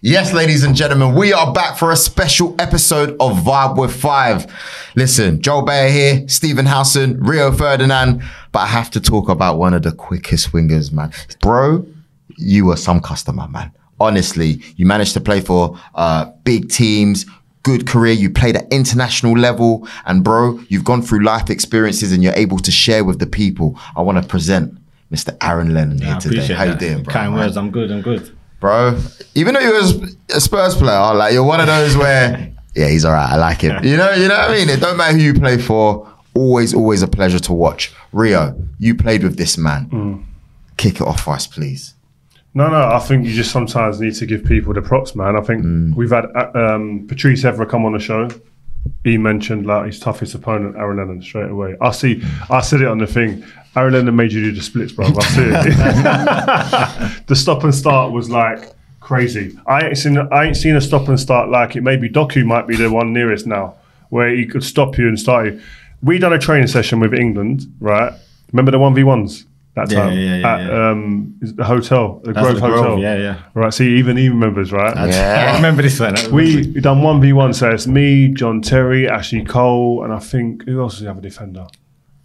Yes, ladies and gentlemen, we are back for a special episode of Vibe with Five. Listen, Joel Beya here, Stephen Howson, Rio Ferdinand, but I have to talk about one of the quickest wingers, man. Bro, you were some customer, man. Honestly, you managed to play for uh, big teams, good career. You played at international level, and bro, you've gone through life experiences and you're able to share with the people. I want to present Mr. Aaron Lennon here today. How you doing, bro? Kind man? words. I'm good. I'm good. Bro. Even though you're a Spurs player, like you're one of those where, yeah, he's all right. I like him. You know, you know what I mean. It don't matter who you play for. Always, always a pleasure to watch. Rio, you played with this man. Kick it off for us, please. No, no, I think you just sometimes need to give people the props, man. I think we've had uh, um, Patrice Evra come on the show. He mentioned like his toughest opponent, Aaron Lennon, straight away. I see, I said it on the thing. Aaron Lennon made you do the splits, bro. I see it. the stop and start was like crazy. I ain't seen, I ain't seen a stop and start like it. Maybe Doku might be the one nearest now, where he could stop you and start you. We done a training session with England, right? Remember the one v ones that Yeah, time yeah, yeah, at yeah. Um, the hotel, the That's Grove the Hotel. Grove, yeah, yeah. Right. See, even he remembers, right? Yeah. I remember this one. We we done one v one. So it's me, John Terry, Ashley Cole, and I think who else does he have a defender?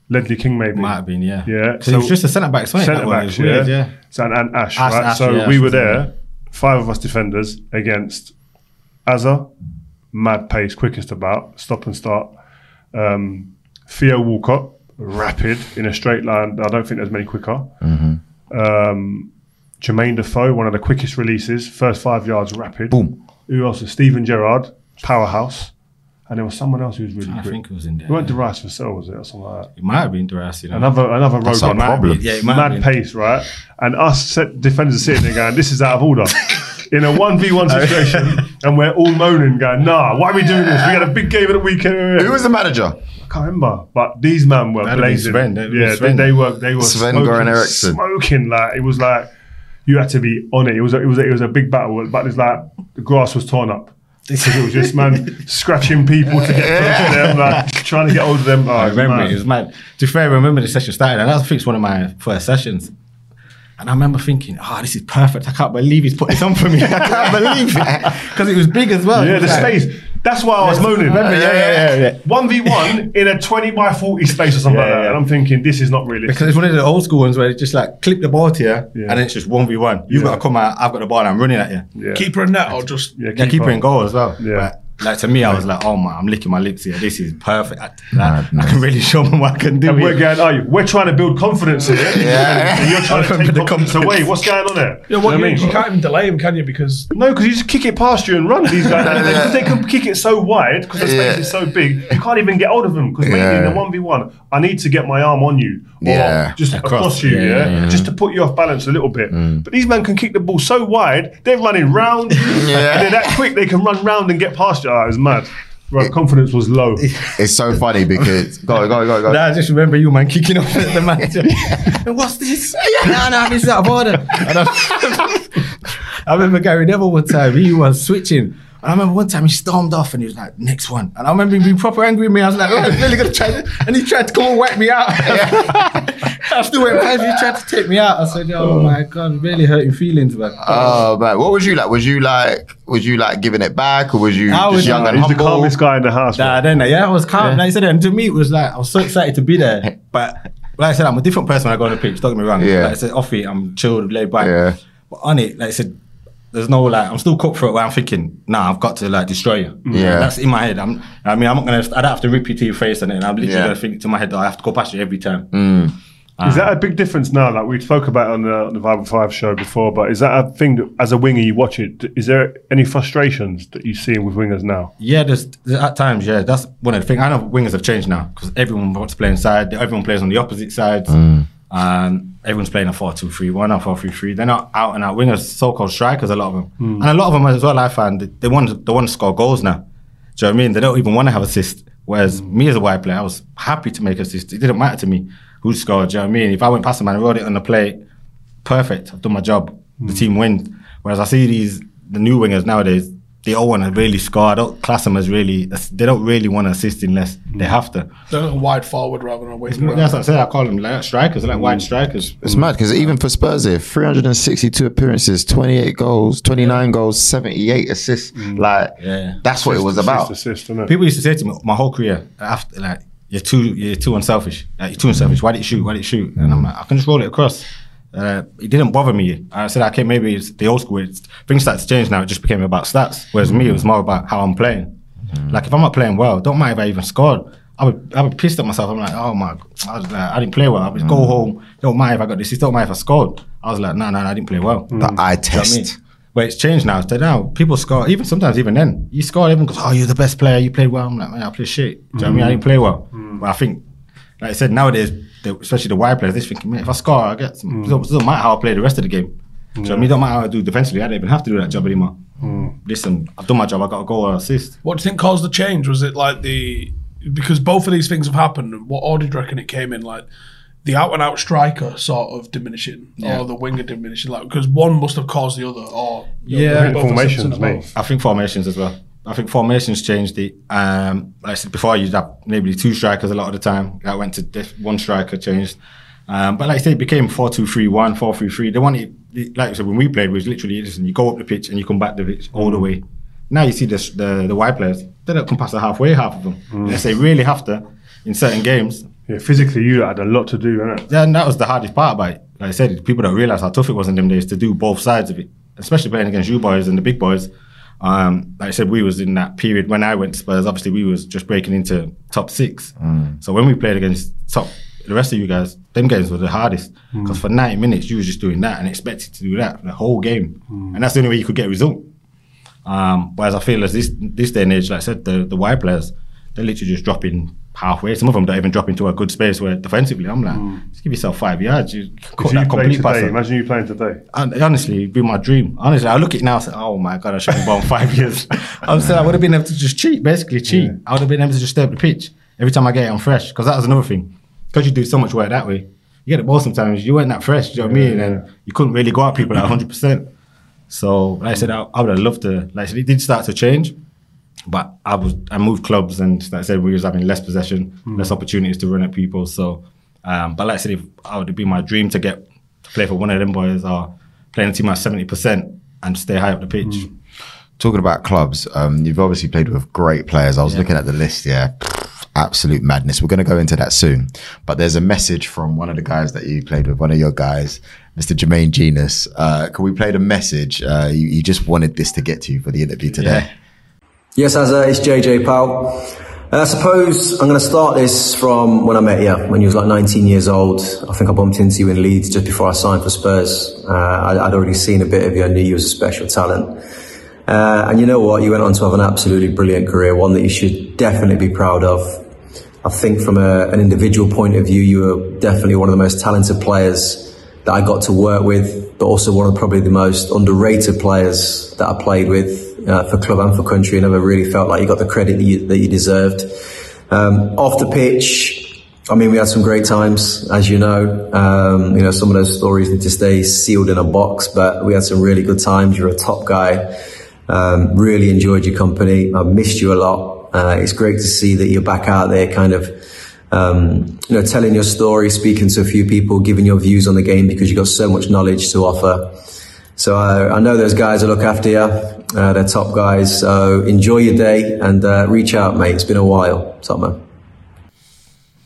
Ledley King, maybe. might have been, yeah. Yeah, So, he was just a centre back, centre That one? It backs, yeah. weird, yeah. So, and, and Ash, Ash- right? Ash, so yeah, we Ash were there, five of us defenders against Azza, mad pace, quickest about, stop and start. Um, Theo Walcott, rapid in a straight line. I don't think there's many quicker. Um, Jermaine Defoe, one of the quickest releases, first five yards rapid. Boom. Who else? Is Steven Gerrard, powerhouse. And there was someone else who was really good. I quick. think it was in there. It weren't Darius Vassell, was it, or something like that? It might have been Darius, you know. Another another road That's our runner. problem. Yeah, it might have Mad been. pace, right? And us set defenders are sitting there going, "This is out of order." In a one v one situation, and we're all moaning, going, "Nah, why are we doing this? We had a big game at the weekend." Who was the manager? I can't remember, but these men were That'd blazing. Sven, that'd have been yeah, they, Sven. they were they were Sven smoking, Eriksson. smoking like it was like you had to be on it. It was a, it was a, it was a big battle, but it's like the grass was torn up. Because it was just man scratching people to get close to them, like trying to get hold of them. Oh, I remember it. It was mad. To be fair, I remember the session started, and I think it's one of my first sessions. And I remember thinking, oh, this is perfect. I can't believe he's put this on for me. I can't believe it. Because it was big as well. Yeah, the like- space. That's why I was moaning. Remember, yeah, yeah, yeah, yeah. One v one in a twenty by forty space or something Yeah, like that, yeah. and I'm thinking this is not realistic. Because it's one of the old school ones where it's just like clip the ball to you, Yeah. and then it's just 1v1. You've Yeah. got to come out, I've got the ball, and I'm running at you. yeah. Keeper and net or just yeah, Yeah, keeper in goal as well. Yeah. But, like to me, I was like, oh man, I'm licking my lips here. This is perfect. I, like, I can really show them what I can do. And we're going, are you? We're trying to build confidence in it. Yeah. And you're trying to Remember take the confidence confidence. away. What's going on there? Yeah, You what know you, mean? you can't even delay him, can you? Because No, because you just kick it past you and run. These guys, because they can kick it so wide because the space Yeah. is so big, you can't even get hold of them. Because maybe in Yeah. a one v one, I need to get my arm on you or Yeah. just across, Across, you, yeah, yeah, yeah, yeah. just to put you off balance a little bit. Mm. But these men can kick the ball so wide, they're running round, Yeah. and they're that quick they can run round and get past you. Oh, it was mad. Right, confidence was low. It's so funny because go go go go. Nah, I just remember you, man, kicking off at the manager. What's this? no, no, this is out of order. I, I remember Gary Neville one time, he was switching. And I remember one time he stormed off and he was like, next one. And I remember him being proper angry with me. I was like, oh, I'm really going to try this. And he tried to come and wipe me out. I still went past, he tried to take me out. I said, oh, oh my God, really hurting feelings, man. Oh man, what was you like? Was you like? Was you like giving it back, or was you I just was- young and He's the calmest guy in the house. Nah, man. then yeah, I was calm. Like I said, and to me it was like I was so excited to be there. But like I said, I'm a different person when I go on the pitch. Don't get me wrong. Yeah. Like I said, off it, I'm chilled, laid back. Yeah. But on it, like I said, there's no like I'm still cutthroat where I'm thinking, nah, I've got to like destroy you. Yeah. That's in my head. I'm I mean I'm not gonna I don't have to rip you to your face and then I'm literally Yeah. gonna think to my head that I have to go past you every time. Is that a big difference now? Like we spoke about on the, on the Vibe Five show before, but is that a thing that as a winger you watch it? Is there any frustrations that you see with wingers now? Yeah, there's, there's at times, yeah, that's one of the things. I know wingers have changed now because everyone wants to play inside. Everyone plays on the opposite sides. Mm. Um, everyone's playing a 4 2 3 1 or 4 3 3. They're not out and out wingers, so called strikers, a lot of them. And a lot of them as well, I find, they- they want, they want to score goals now. Do you know what I mean? They don't even want to have assists. Whereas me as a wide player, I was happy to make assists. It didn't matter to me who scored. Do you know what I mean? If I went past a man and wrote it on the plate, perfect. I've done my job. The team wins. Whereas I see these the new wingers nowadays, they all want to really score. I don't class them as really. They don't really want to assist unless they have to. They're like a wide forward rather than a wing. That's what I say. I call them like strikers, like wide strikers. It's mad because even for Spurs here, 362 appearances, 28 goals, 29 goals, 78 assists. Mm. Like, Yeah. that's what it was about. assist, innit? People used to say to me my whole career after like you're too you're too unselfish. Like, you're too unselfish. Why did you shoot? Why did you shoot? And I'm like, I can just roll it across. Uh, it didn't bother me. I said, okay, maybe it's the old school. It's, things started to change now. It just became about stats. Whereas me, it was more about how I'm playing. Mm. Like if I'm not playing well, don't mind if I even scored. I would I would pissed at myself. I'm like, oh my, I, was like, I didn't play well. I would go mm. home. Don't mind if I got this. Don't mind if I scored. I was like, no, no, no, I didn't play well. The eye Do you know I mean? test. But it's changed now. So now people score, even sometimes, even then, you score, everyone goes, Oh, you're the best player, you played well. I'm like, Man, I played shit. Do you know what I mean? I didn't play well. Mm. But I think, like I said, nowadays, the, especially the wide players, they're thinking, Man, if I score, I get some. Mm. It doesn't, doesn't matter how I play the rest of the game. Do you know what I mean? It don't matter how I do defensively, I don't even have to do that job anymore. Mm. Listen, I've done my job, I got a goal or assist. What do you think caused the change? Was it like the because both of these things have happened? and What order do you reckon it came in? Like the out and out striker sort of diminishing, Yeah. or the winger diminishing? Like because one must have caused the other, or you know, Yeah. I think formations, mate. I think formations as well. I think formations changed it. Um, like I said before, you'd have maybe two strikers a lot of the time. That went to diff- one striker changed. Um, but like I said, it became 4 2 3 1, 4 3 3. They wanted, like I said, when we played, it was literally listen, you go up the pitch and you come back the pitch all the way. Now you see the, the, the wide players, they don't come past the halfway, half of them. Unless they really have to in certain games. Yeah, physically, you had a lot to do, innit? Yeah, and that was the hardest part about it. Like I said, people don't realize how tough it was in them days to do both sides of it, especially playing against you boys and the big boys. Um, like I said, we was in that period when I went to Spurs. Obviously, we was just breaking into top six. So when we played against top, the rest of you guys, them games were the hardest because for ninety minutes you was just doing that and expected to do that for the whole game, and that's the only way you could get a result. Um, whereas I feel as this this day and age, like I said, the the wide players, they're literally just dropping halfway. Some of them don't even drop into a good space where defensively, I'm like, hmm. just give yourself five yards. You cut that complete pass. imagine you playing today. Hon- Honestly, it'd be my dream. Honestly, I look at it now and say, oh my God, I should have gone five years. I'm saying I would have been able to just cheat, basically cheat. I would have been able to just stay up the pitch every time I get it, I'm fresh. Because that was another thing. Because you do so much work that way, you get the ball sometimes, you weren't that fresh, do you know what I mean? And you couldn't really go at people at 100%. So, like I said, I, I would have loved to, like I said, it did start to change. But I was I moved clubs and like I said we was having less possession, less opportunities to run at people. So, um, but like I said, if I would be my dream to get to play for one of them boys or playing a team at seventy percent and stay high up the pitch. Talking about clubs, um, you've obviously played with great players. I was looking at the list, yeah. Absolute madness. We're going to go into that soon. But there's a message from one of the guys that you played with, one of your guys, Mr. Jermaine Jenas. Uh, can we play the message? Uh, you, you just wanted this to get to you for the interview today. Yeah. Yes, as uh, it's JJ Powell. And I suppose I'm going to start this from when I met you, when you was like 19 years old. I think I bumped into you in Leeds just before I signed for Spurs. Uh, I, I'd already seen a bit of you. I knew you was a special talent. Uh, and you know what? You went on to have an absolutely brilliant career, one that you should definitely be proud of. I think from a, an individual point of view, you were definitely one of the most talented players that I got to work with, but also one of probably the most underrated players that I played with uh, for club and for country. Never really felt like you got the credit that you, that you deserved. Um, off the pitch, I mean, we had some great times, as you know. Um, you know, some of those stories need to stay sealed in a box, but we had some really good times. You're a top guy. Um, really enjoyed your company. I missed you a lot. Uh, it's great to see that you're back out there, kind of, um, you know, telling your story, speaking to a few people, giving your views on the game because you've got so much knowledge to offer. So I, I know those guys will look after you. Uh, they're top guys. So enjoy your day and uh, reach out, mate. It's been a while. Top man.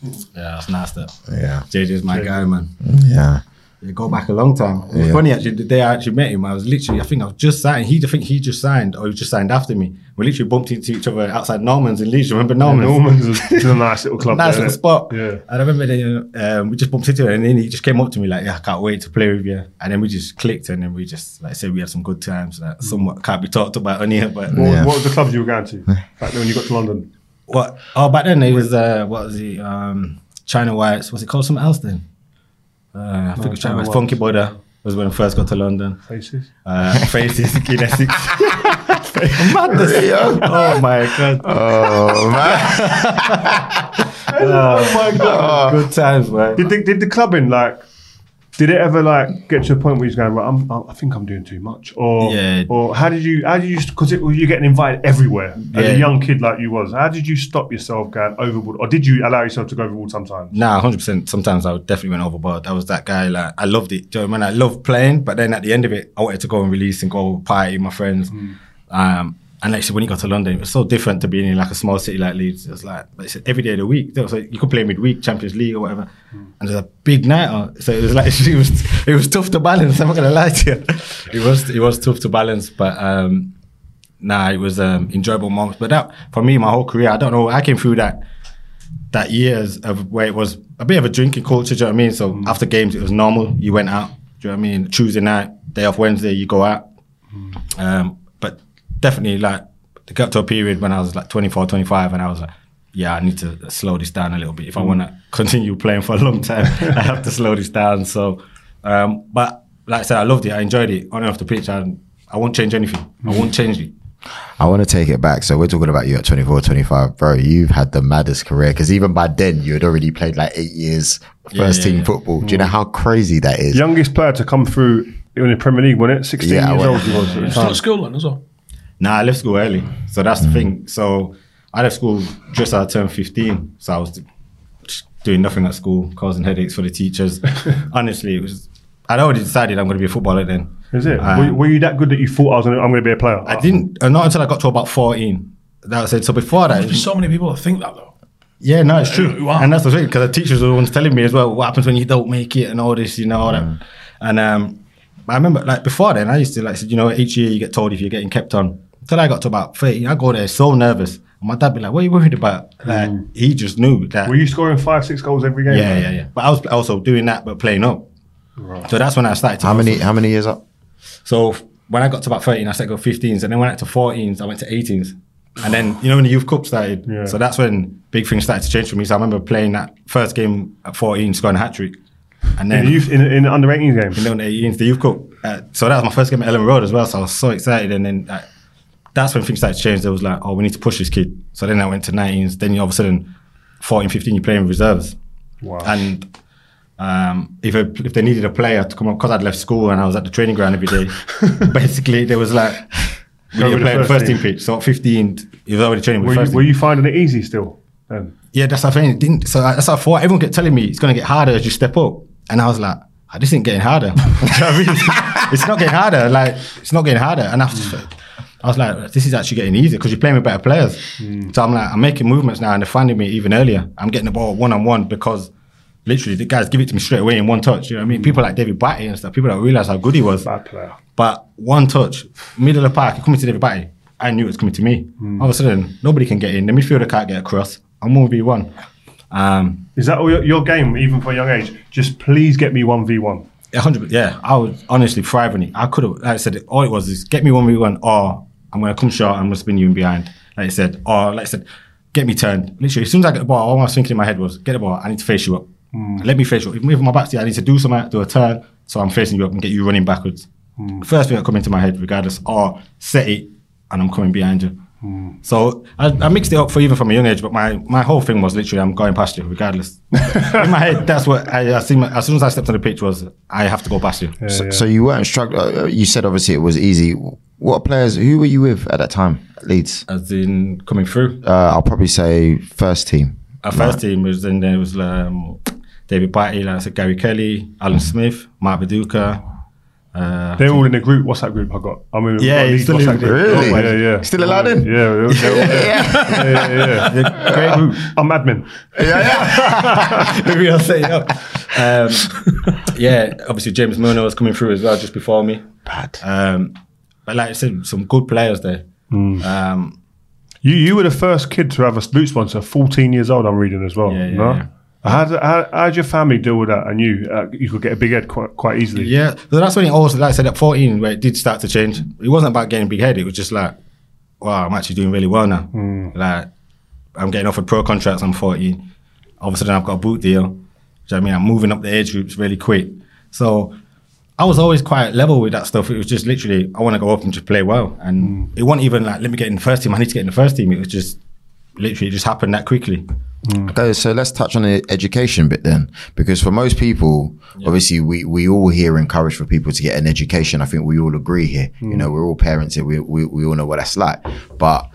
Yeah, that's nice. That Yeah. JJ's my guy, man. Yeah. Yeah, go back a long time. Was Yeah. funny actually. The day I actually met him, I was literally, I think I was just signed. He, I think he just signed, or he just signed after me. We literally bumped into each other outside Norman's in Leeds. Remember Norman's? Norman's is a nice little club. nice there, little spot. Yeah. And I remember then um, we just bumped into it, and then he just came up to me like, "Yeah, I can't wait to play with you." And then we just clicked, and then we just like I said, we had some good times that somewhat can't be talked about on here. But What, Yeah. what was the clubs you were going to back then when you got to London? what? Oh, back then it was uh, what was it? Um, China Whites. Was it called something else then? Uh, I think it was Funky Buddha there. Was when I first got to London. Faces. Uh, faces, Kid Madness. Oh my god. Oh man. Oh my god. Good times, man. Did the, did the clubbing like? Did it ever like get to a point where you're going, right, I'm, I think I'm doing too much, or Yeah. or how did you how did you because you're getting invited everywhere as Yeah. a young kid like you was? How did you stop yourself going overboard, or did you allow yourself to go overboard sometimes? Nah, hundred percent. Sometimes I definitely went overboard. I was that guy. Like I loved it. Do you know what I mean? I loved playing, but then at the end of it, I wanted to go and release and go party with my friends. Um, and actually, when you got to London, it was so different to being in like a small city like Leeds. It was like every day of the week. So you could play midweek, Champions League or whatever, and there's a big night out. So it was like it was it was tough to balance. I'm not gonna lie to you. It was it was tough to balance, but. um Nah, it was um, enjoyable moments. But that for me, my whole career, I don't know. I came through that that years of where it was a bit of a drinking culture. Do you know what I mean? So after games, it was normal. You went out. Do you know what I mean? Tuesday night, day off Wednesday, you go out. Um, but definitely, like, it got to a period when I was like 24, 25, and I was like, yeah, I need to slow this down a little bit. If I mm. want to continue playing for a long time, I have to slow this down. So, um, but like I said, I loved it. I enjoyed it on and off the pitch. and I won't change anything. I won't mm. change it. I want to take it back. So we're talking about you at 24, 25. Bro, you've had the maddest career because even by then you had already played like eight years first yeah, team yeah. football. Do you mm. know how crazy that is? Youngest player to come through in the Premier League, wasn't it? 16 Yeah, years old he was at Still at school then as well. Nah, I left school early. So that's the thing. So I left school just as I turned 15. So I was doing nothing at school, causing headaches for the teachers. Honestly, it was. I'd already decided I'm going to be a footballer then. Is it? Um, were, you- were you that good that you thought I was gonna, I'm going to be a player? I didn't, uh, not until I got to about 14. That was it. So before that, There's so many people that think that though. yeah, no, it's true. who are? And that's the thing, because the teachers were the ones telling me as well, what happens when you don't make it and all this, you know, all that. And um, I remember, like, before then, I used to, like, you know, each year you get told if you're getting kept on. Until I got to about 13, I go there so nervous. And my dad be like, what are you worried about? Like, he just knew that. Were you scoring five, six goals every game? yeah, yeah, yeah. But I was also doing that, but playing up. So that's when I started to How many, for- how many years up? so when I got to about 13, I started go 15s, and then when I got to 14s, I went to 18s. And then, you know, when the youth cup started, Yeah. so that's when big things started to change for me. So I remember playing that first game at 14, scoring a hat trick. And In then the, youth, in, in the under 18 games. in the 18s, the youth cup. Uh, so that was my first game at Ellen Road as well. So I was so excited. And then uh, that's when things started to change. There was like, oh, we need to push this kid. So then I went to 19s. Then you all of a sudden, 14, 15, you're playing reserves. Wow. And um, if a, if they needed a player to come up, because I'd left school and I was at the training ground every day, basically there was like we need with to play the first first team pitch. So at 15, he was already training with were, the you, first were you finding it easy still then? Yeah, that's I'm saying. It didn't, so that's what I thought. Everyone kept telling me it's going to get harder as you step up, and I was like, oh, this isn't getting harder. You know I mean? it's not getting harder. Like it's not getting harder, and I was, I was like, this is actually getting easier because you're playing with better players. Mm. So I'm like, I'm making movements now, and they're finding me even earlier. I'm getting the ball one on one because. Literally, the guys give it to me straight away in one touch. You know what I mean? Mm. People like David Batty and stuff. People don't realize how good he was. Bad player. But one touch, middle of the park, it coming to David Batty. I knew it was coming to me. Mm. All of a sudden, nobody can get in. The midfielder can't get across. I'm 1v1. Um, Is that all your, your game, even for a young age? Just please get me 1v1. 100 yeah, I would honestly thrive on it. I could have, like I said, all it was is get me 1v1 or I'm going to come short, I'm going to spin you in behind. Like I said, or like I said, get me turned. Literally, as soon as I get the ball, all I was thinking in my head was, get the ball, I need to face you up. Mm. Let me face you up. If if my back's to you, I need to do something, do a turn, so I'm facing you up and get you running backwards. Mm. First thing that come into my head, regardless, or set it and I'm coming behind you. Mm. So I, I mixed it up for even from a young age, but my, my whole thing was literally I'm going past you, regardless. In my head, that's what I, I see. My, as soon as I stepped on the pitch, was I have to go past you. So, so you weren't struggling. Uh, you said obviously it was easy. What players? Who were you with at that time? at Leeds. As in coming through, Uh, I'll probably say first team. our first team was then there was um, David Batty, like I said, Gary Kelly, Alan Smith, Mark Viduka. Uh, They're all in a group. What's that group I got? I mean, Yeah, got he's still in WhatsApp the group. group. Really? Yeah, yeah. Still allowed in? Yeah, they're- they're- yeah, yeah, yeah. great group. I'm admin. Yeah, yeah. Maybe I'll set it up. Um, yeah, obviously James Milner was coming through as well just before me. Bad. Um, but like I said, some good players there. Um, You you were the first kid to have a boot sponsor, 14 years old. I'm reading as well. Yeah, yeah, no? yeah. How did, how, how did your family deal with that? And you uh, you could get a big head quite quite easily. yeah, so that's when it also, like I said, at 14, where it did start to change. It wasn't about getting big head. It was just like, wow, I'm actually doing really well now. Like, I'm getting offered pro contracts. I'm 14. All of a sudden, I've got a boot deal. Do you know what I mean? I'm moving up the age groups really quick. So I was always quite level with that stuff. It was just literally, I want to go up and just play well. And mm. it wasn't even like, let me get in the first team. I need to get in the first team. It was just literally, it just happened that quickly. Mm. Okay, so let's touch on the education bit then, because for most people, obviously, we we all here encourage for people to get an education. I think we all agree here. You mm. know, we're all parents here. We, we we all know what that's like. But,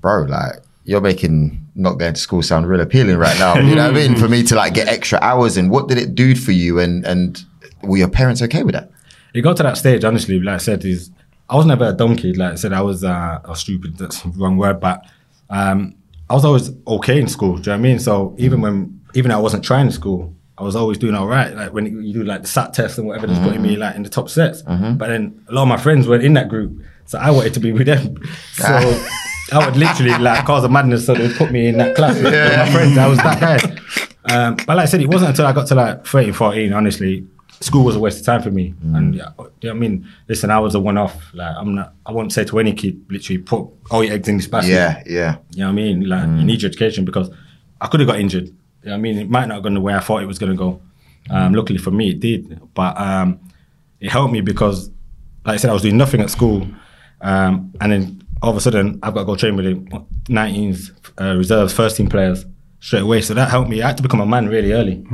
bro, like you're making not going to school sound real appealing right now. You know what I mean? For me to like get extra hours and what did it do for you? And and were your parents okay with that? it got to that stage, honestly, like I said, is I was never a dumb kid. Like I said, I was uh, a stupid, that's the wrong word, but um, I was always okay in school. Do you know what I mean? So even when, even though I wasn't trying in school, I was always doing all right. Like when you do like the SAT test and whatever, that's putting me like in the top sets. But then a lot of my friends weren't in that group, so I wanted to be with them. So I would literally like cause a madness, so they'd put me in that class with my friends. I was that guy. Um, but like I said, it wasn't until I got to like 13, 14, honestly, school was a waste of time for me. And yeah, you know I mean, listen, I was a one off. Like I'm not, I won't say to any kid, literally put all your eggs in this basket. Yeah, yeah. You know what I mean? Like you need your education because I could have got injured. You know what I mean? It might not have gone the way I thought it was going to go. Um, luckily for me, it did. But um, it helped me because, like I said, I was doing nothing at school. Um, and then all of a sudden, I've got to go train with the 19s uh, reserves, first team players straight away. So that helped me. I had to become a man really early.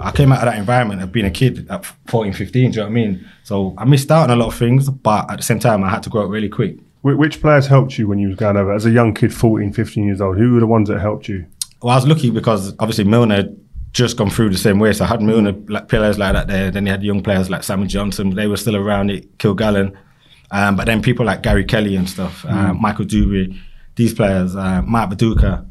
I came out of that environment of being a kid at 14, 15. Do you know what I mean? So I missed out on a lot of things, but at the same time, I had to grow up really quick. Which players helped you when you was going over as a young kid, 14, 15 years old? Who were the ones that helped you? Well, I was lucky because obviously Milner had just gone through the same way. So I had Milner like players like that there. Then they had young players like Simon Johnson. They were still around it, Kilgallon. Um, but then people like Gary Kelly and stuff, uh, Michael Duberry, these players, uh, Mark Viduka,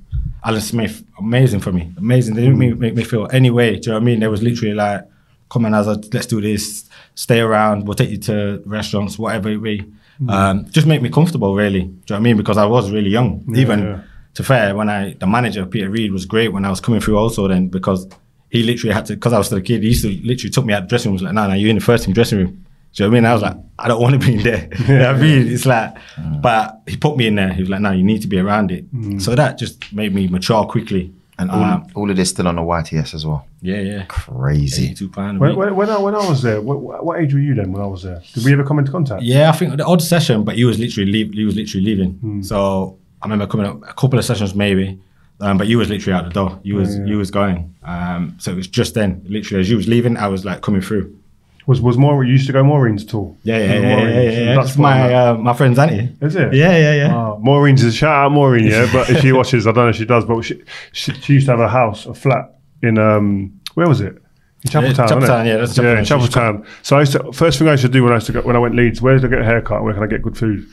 Alan Smith, amazing for me. Amazing. They didn't make, make me feel any way. Do you know what I mean? They was literally like, come on, Azza, let's do this. Stay around. We'll take you to restaurants, whatever it be. Um, just make me comfortable, really. Do you know what I mean? Because I was really young. Even yeah. to fair, when I the manager Peter Reid was great when I was coming through also then because he literally had to because I was still a kid. He used to literally took me out the dressing room. Was like, no, no, you're in the first team dressing room. Do you know what I mean? I was like, I don't want to be in there. you know what I mean? It's like, but he put me in there. He was like, no, you need to be around it. So that just made me mature quickly. And all, Um, all of this still on the YTS as well. yeah, yeah. Crazy. 82 pound a When, when, when, I, when I was there, what, what age were you then when I was there? Did we ever come into contact? Yeah, I think the odd session, but he was literally leave, he was literally leaving. So I remember coming up a couple of sessions maybe, um, but you was literally out the door. You was you was going. Um, so it was just then, literally as you was leaving, I was like coming through. Was was more you used to go Maureen's at all? Yeah, yeah, yeah, yeah, yeah. yeah. That's my uh, my friend's auntie. Is it? Yeah, yeah, yeah. Oh, Maureen's is shout out Maureen, yeah. But if she watches, I don't know if she does, but she, she, she used to have a house, a flat in um where was it? In Chapeltown, Yeah, wasn't it? Chapeltown, yeah, that's yeah, in Chapeltown. Chapeltown. So I used to first thing I used to do when I used to go, when I went Leeds, where did I get a haircut? Where can I get good food?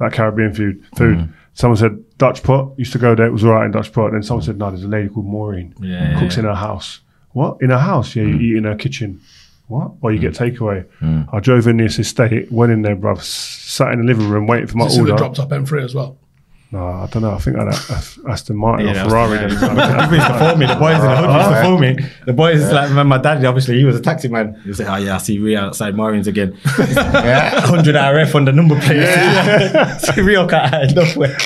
Like Caribbean food. Food. Someone said Dutch pot. Used to go there. It was all right in Dutch pot. Then someone said no, there's a lady called Maureen. Yeah. Cooks in her house. What? In her house? Yeah, you eat in her kitchen. What? Or you get mm. takeaway. Mm. I drove in this estate, went in there, bruv, sat in the living room waiting for my This is the order. dropped up M3 as well. No, I don't know. I think I had a- Aston Martin Yeah, or that was- Ferrari. yeah. then. People used to phone me. The boys in the hood used to phone me. The boys, like, remember my dad, obviously, he was a taxi man. He was like, oh, yeah, I see Rio outside Maureen's again. Yeah. 100 RF on the number plate. see Rio can't hide nowhere.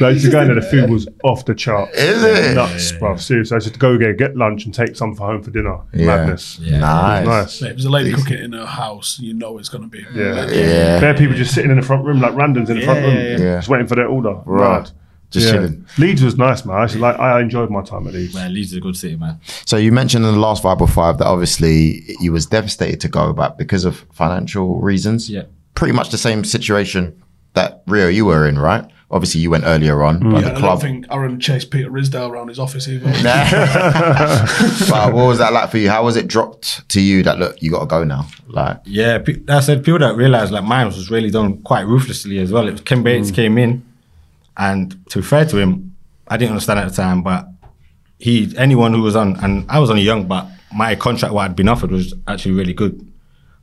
No, I used to go in there, the food was off the chart. Is it? Nuts, bruv. Seriously. I used to go get, get lunch and take some for home for dinner. Yeah. Madness. Nice. Nice. If there's a lady cooking in her house, you know it's going to be. Yeah. Yeah. There are people just sitting in the front room, like randoms in the front room, yeah, yeah. just waiting for their order. Right. Mad. Just Yeah. chilling. Leeds was nice, man. I, like, I enjoyed my time at Leeds. Man, Leeds is a good city, man. So you mentioned in the last Vibe Five that obviously you was devastated to go, but because of financial reasons, Yeah. pretty much the same situation that Rio you were in, right? Obviously you went earlier on, but mm. Yeah, the I don't think Aaron chased Peter Ridsdale around his office either. but what was that like for you? How was it dropped to you that look you got to go now? Like, Yeah, pe- I said people don't realize like mine was really done quite ruthlessly as well. It was Ken Bates mm. came in, and to be fair to him, I didn't understand at the time, but he anyone who was on, and I was only young, but my contract what I'd been offered was actually really good.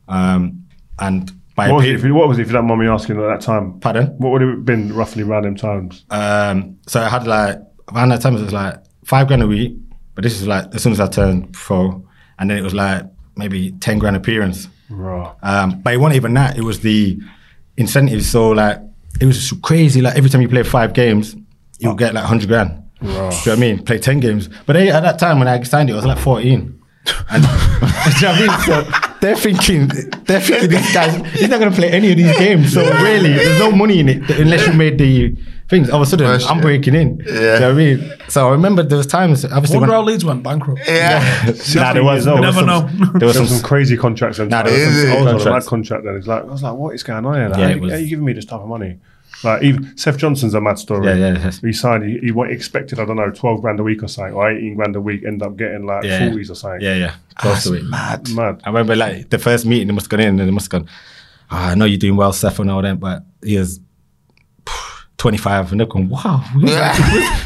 Um, and by What was, it, if you- what was it, if you don't mind me asking at that time? pardon. What would it have been roughly around them times? Um, so I had like around that time it was like five grand a week, but this is like as soon as I turned pro, and then it was like maybe ten grand appearance. Right. Um, but it wasn't even that. It was the incentives. So like it was crazy. Like every time you play five games, you'll get like hundred grand. Do you know what I mean? Play 10 games. But they, at that time when I signed it, I was like 14. And, do you know what I mean? So they're thinking, they're thinking this guy's, he's not going to play any of these games. So really, there's no money in it unless you made the things. All of a sudden, First I'm breaking in. Do you know what I mean? So I remember there was times, obviously, Wonder when, how Leeds went bankrupt. Yeah. nah, there was, You there never was know. some, there was some, some crazy contracts. And Nah, there was some? I was on a contracts. mad contract then. It's like I was like, what is going on here? Like, yeah, how, was, how are you giving me this type of money? Like even Seth Johnson's a mad story. Yeah, yeah, yes. He signed. He, he expected I don't know twelve grand a week or something, or eighteen grand a week. End up getting like Yeah. forties or something. Yeah, yeah. Close to it. Mad. mad. I remember like the first meeting, they must have gone in and they must have gone, oh, I know you're doing well, Seth, and all that, but he is 25. And they're going, wow.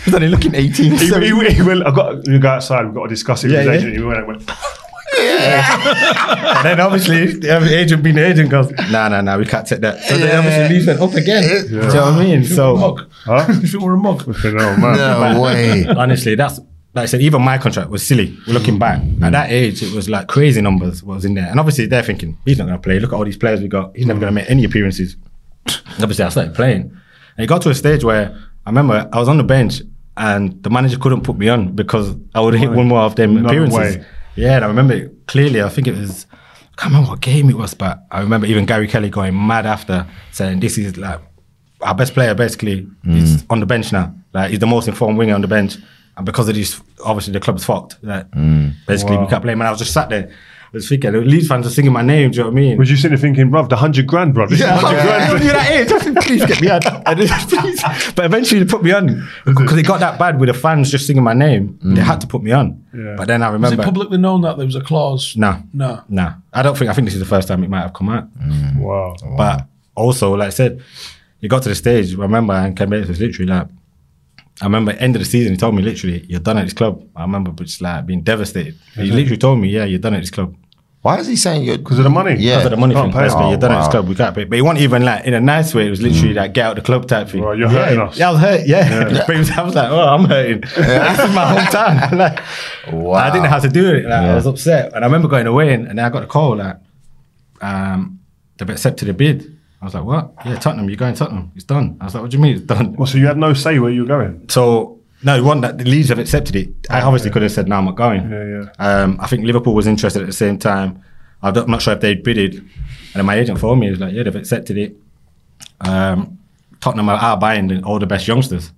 He's only looking 18. He, so- he, he went, I got we go outside. We've got to discuss it with yeah. his agent. He went, and went and then obviously the agent being the agent goes, nah, nah, nah, we can't take that. So then obviously Leeds went up again. Do you know what I mean? So Mug. Huh? if it were a mug. "Oh man, No way. honestly, that's like I said, even my contract was silly. We're looking back at mm. that age, it was like crazy numbers was in there, and obviously they're thinking he's not going to play. Look at all these players we got. He's never going to make any appearances. obviously, I started playing, and it got to a stage where I remember I was on the bench, and the manager couldn't put me on because I would hit one more of them No appearances. way. Yeah, and I remember it clearly. I think it was. I can't remember what game it was, but I remember even Gary Kelly going mad after saying this is like our best player basically is mm. on the bench now. Like he's the most informed winger on the bench. And because of this, obviously the club's fucked. Like mm. basically we can't play him. And I was just sat there. I was thinking, the Leeds fans are singing my name, do you know what I mean? Was you sitting there thinking, bruv, the hundred grand, bruv? This yeah, is hundred yeah. grand. You're that age. I Please get me on. Please. But eventually they put me on because it got that bad with the fans just singing my name. They mm. had to put me on. Yeah. But then I Was it remember, publicly known that there was a clause? no, No. no. I don't think. I think this is the first time it might have come out. Mm. Wow. But also, like I said, you got to the stage. I remember, and Ken Bates was literally like, I remember end of the season, he told me literally, "You're done at this club." I remember just like being devastated. He literally told me, "Yeah, you're done at this club." Why is he saying you're? Because of the money. Yeah. Because of the money Can't thing. pay Basically, you're done Oh, at this club. We can't pay. But he wasn't even like in a nice way. It was literally like get out the club type thing. Right, you're yeah, hurting us. Yeah, I was hurt. Yeah, but he was, I was like, oh, I'm hurting. this is my hometown. like, Wow. I didn't know how to do it. Like, Yeah. I was upset, and I remember going away, and, and then I got a call like, um, they've accepted the bid. I was like, what? Yeah, Tottenham. You're going to Tottenham. It's done. I was like, what do you mean it's done? Well, so you had no say where you were going. So no, it wasn't that the Leeds have accepted it. I obviously could have said, no, I'm not going. Yeah, yeah. Um, I think Liverpool was interested at the same time. I don't- I'm not sure if they'd bidded. And then my agent phoned me. He was like, yeah, they've accepted it. Um, Tottenham are, are buying all the best youngsters.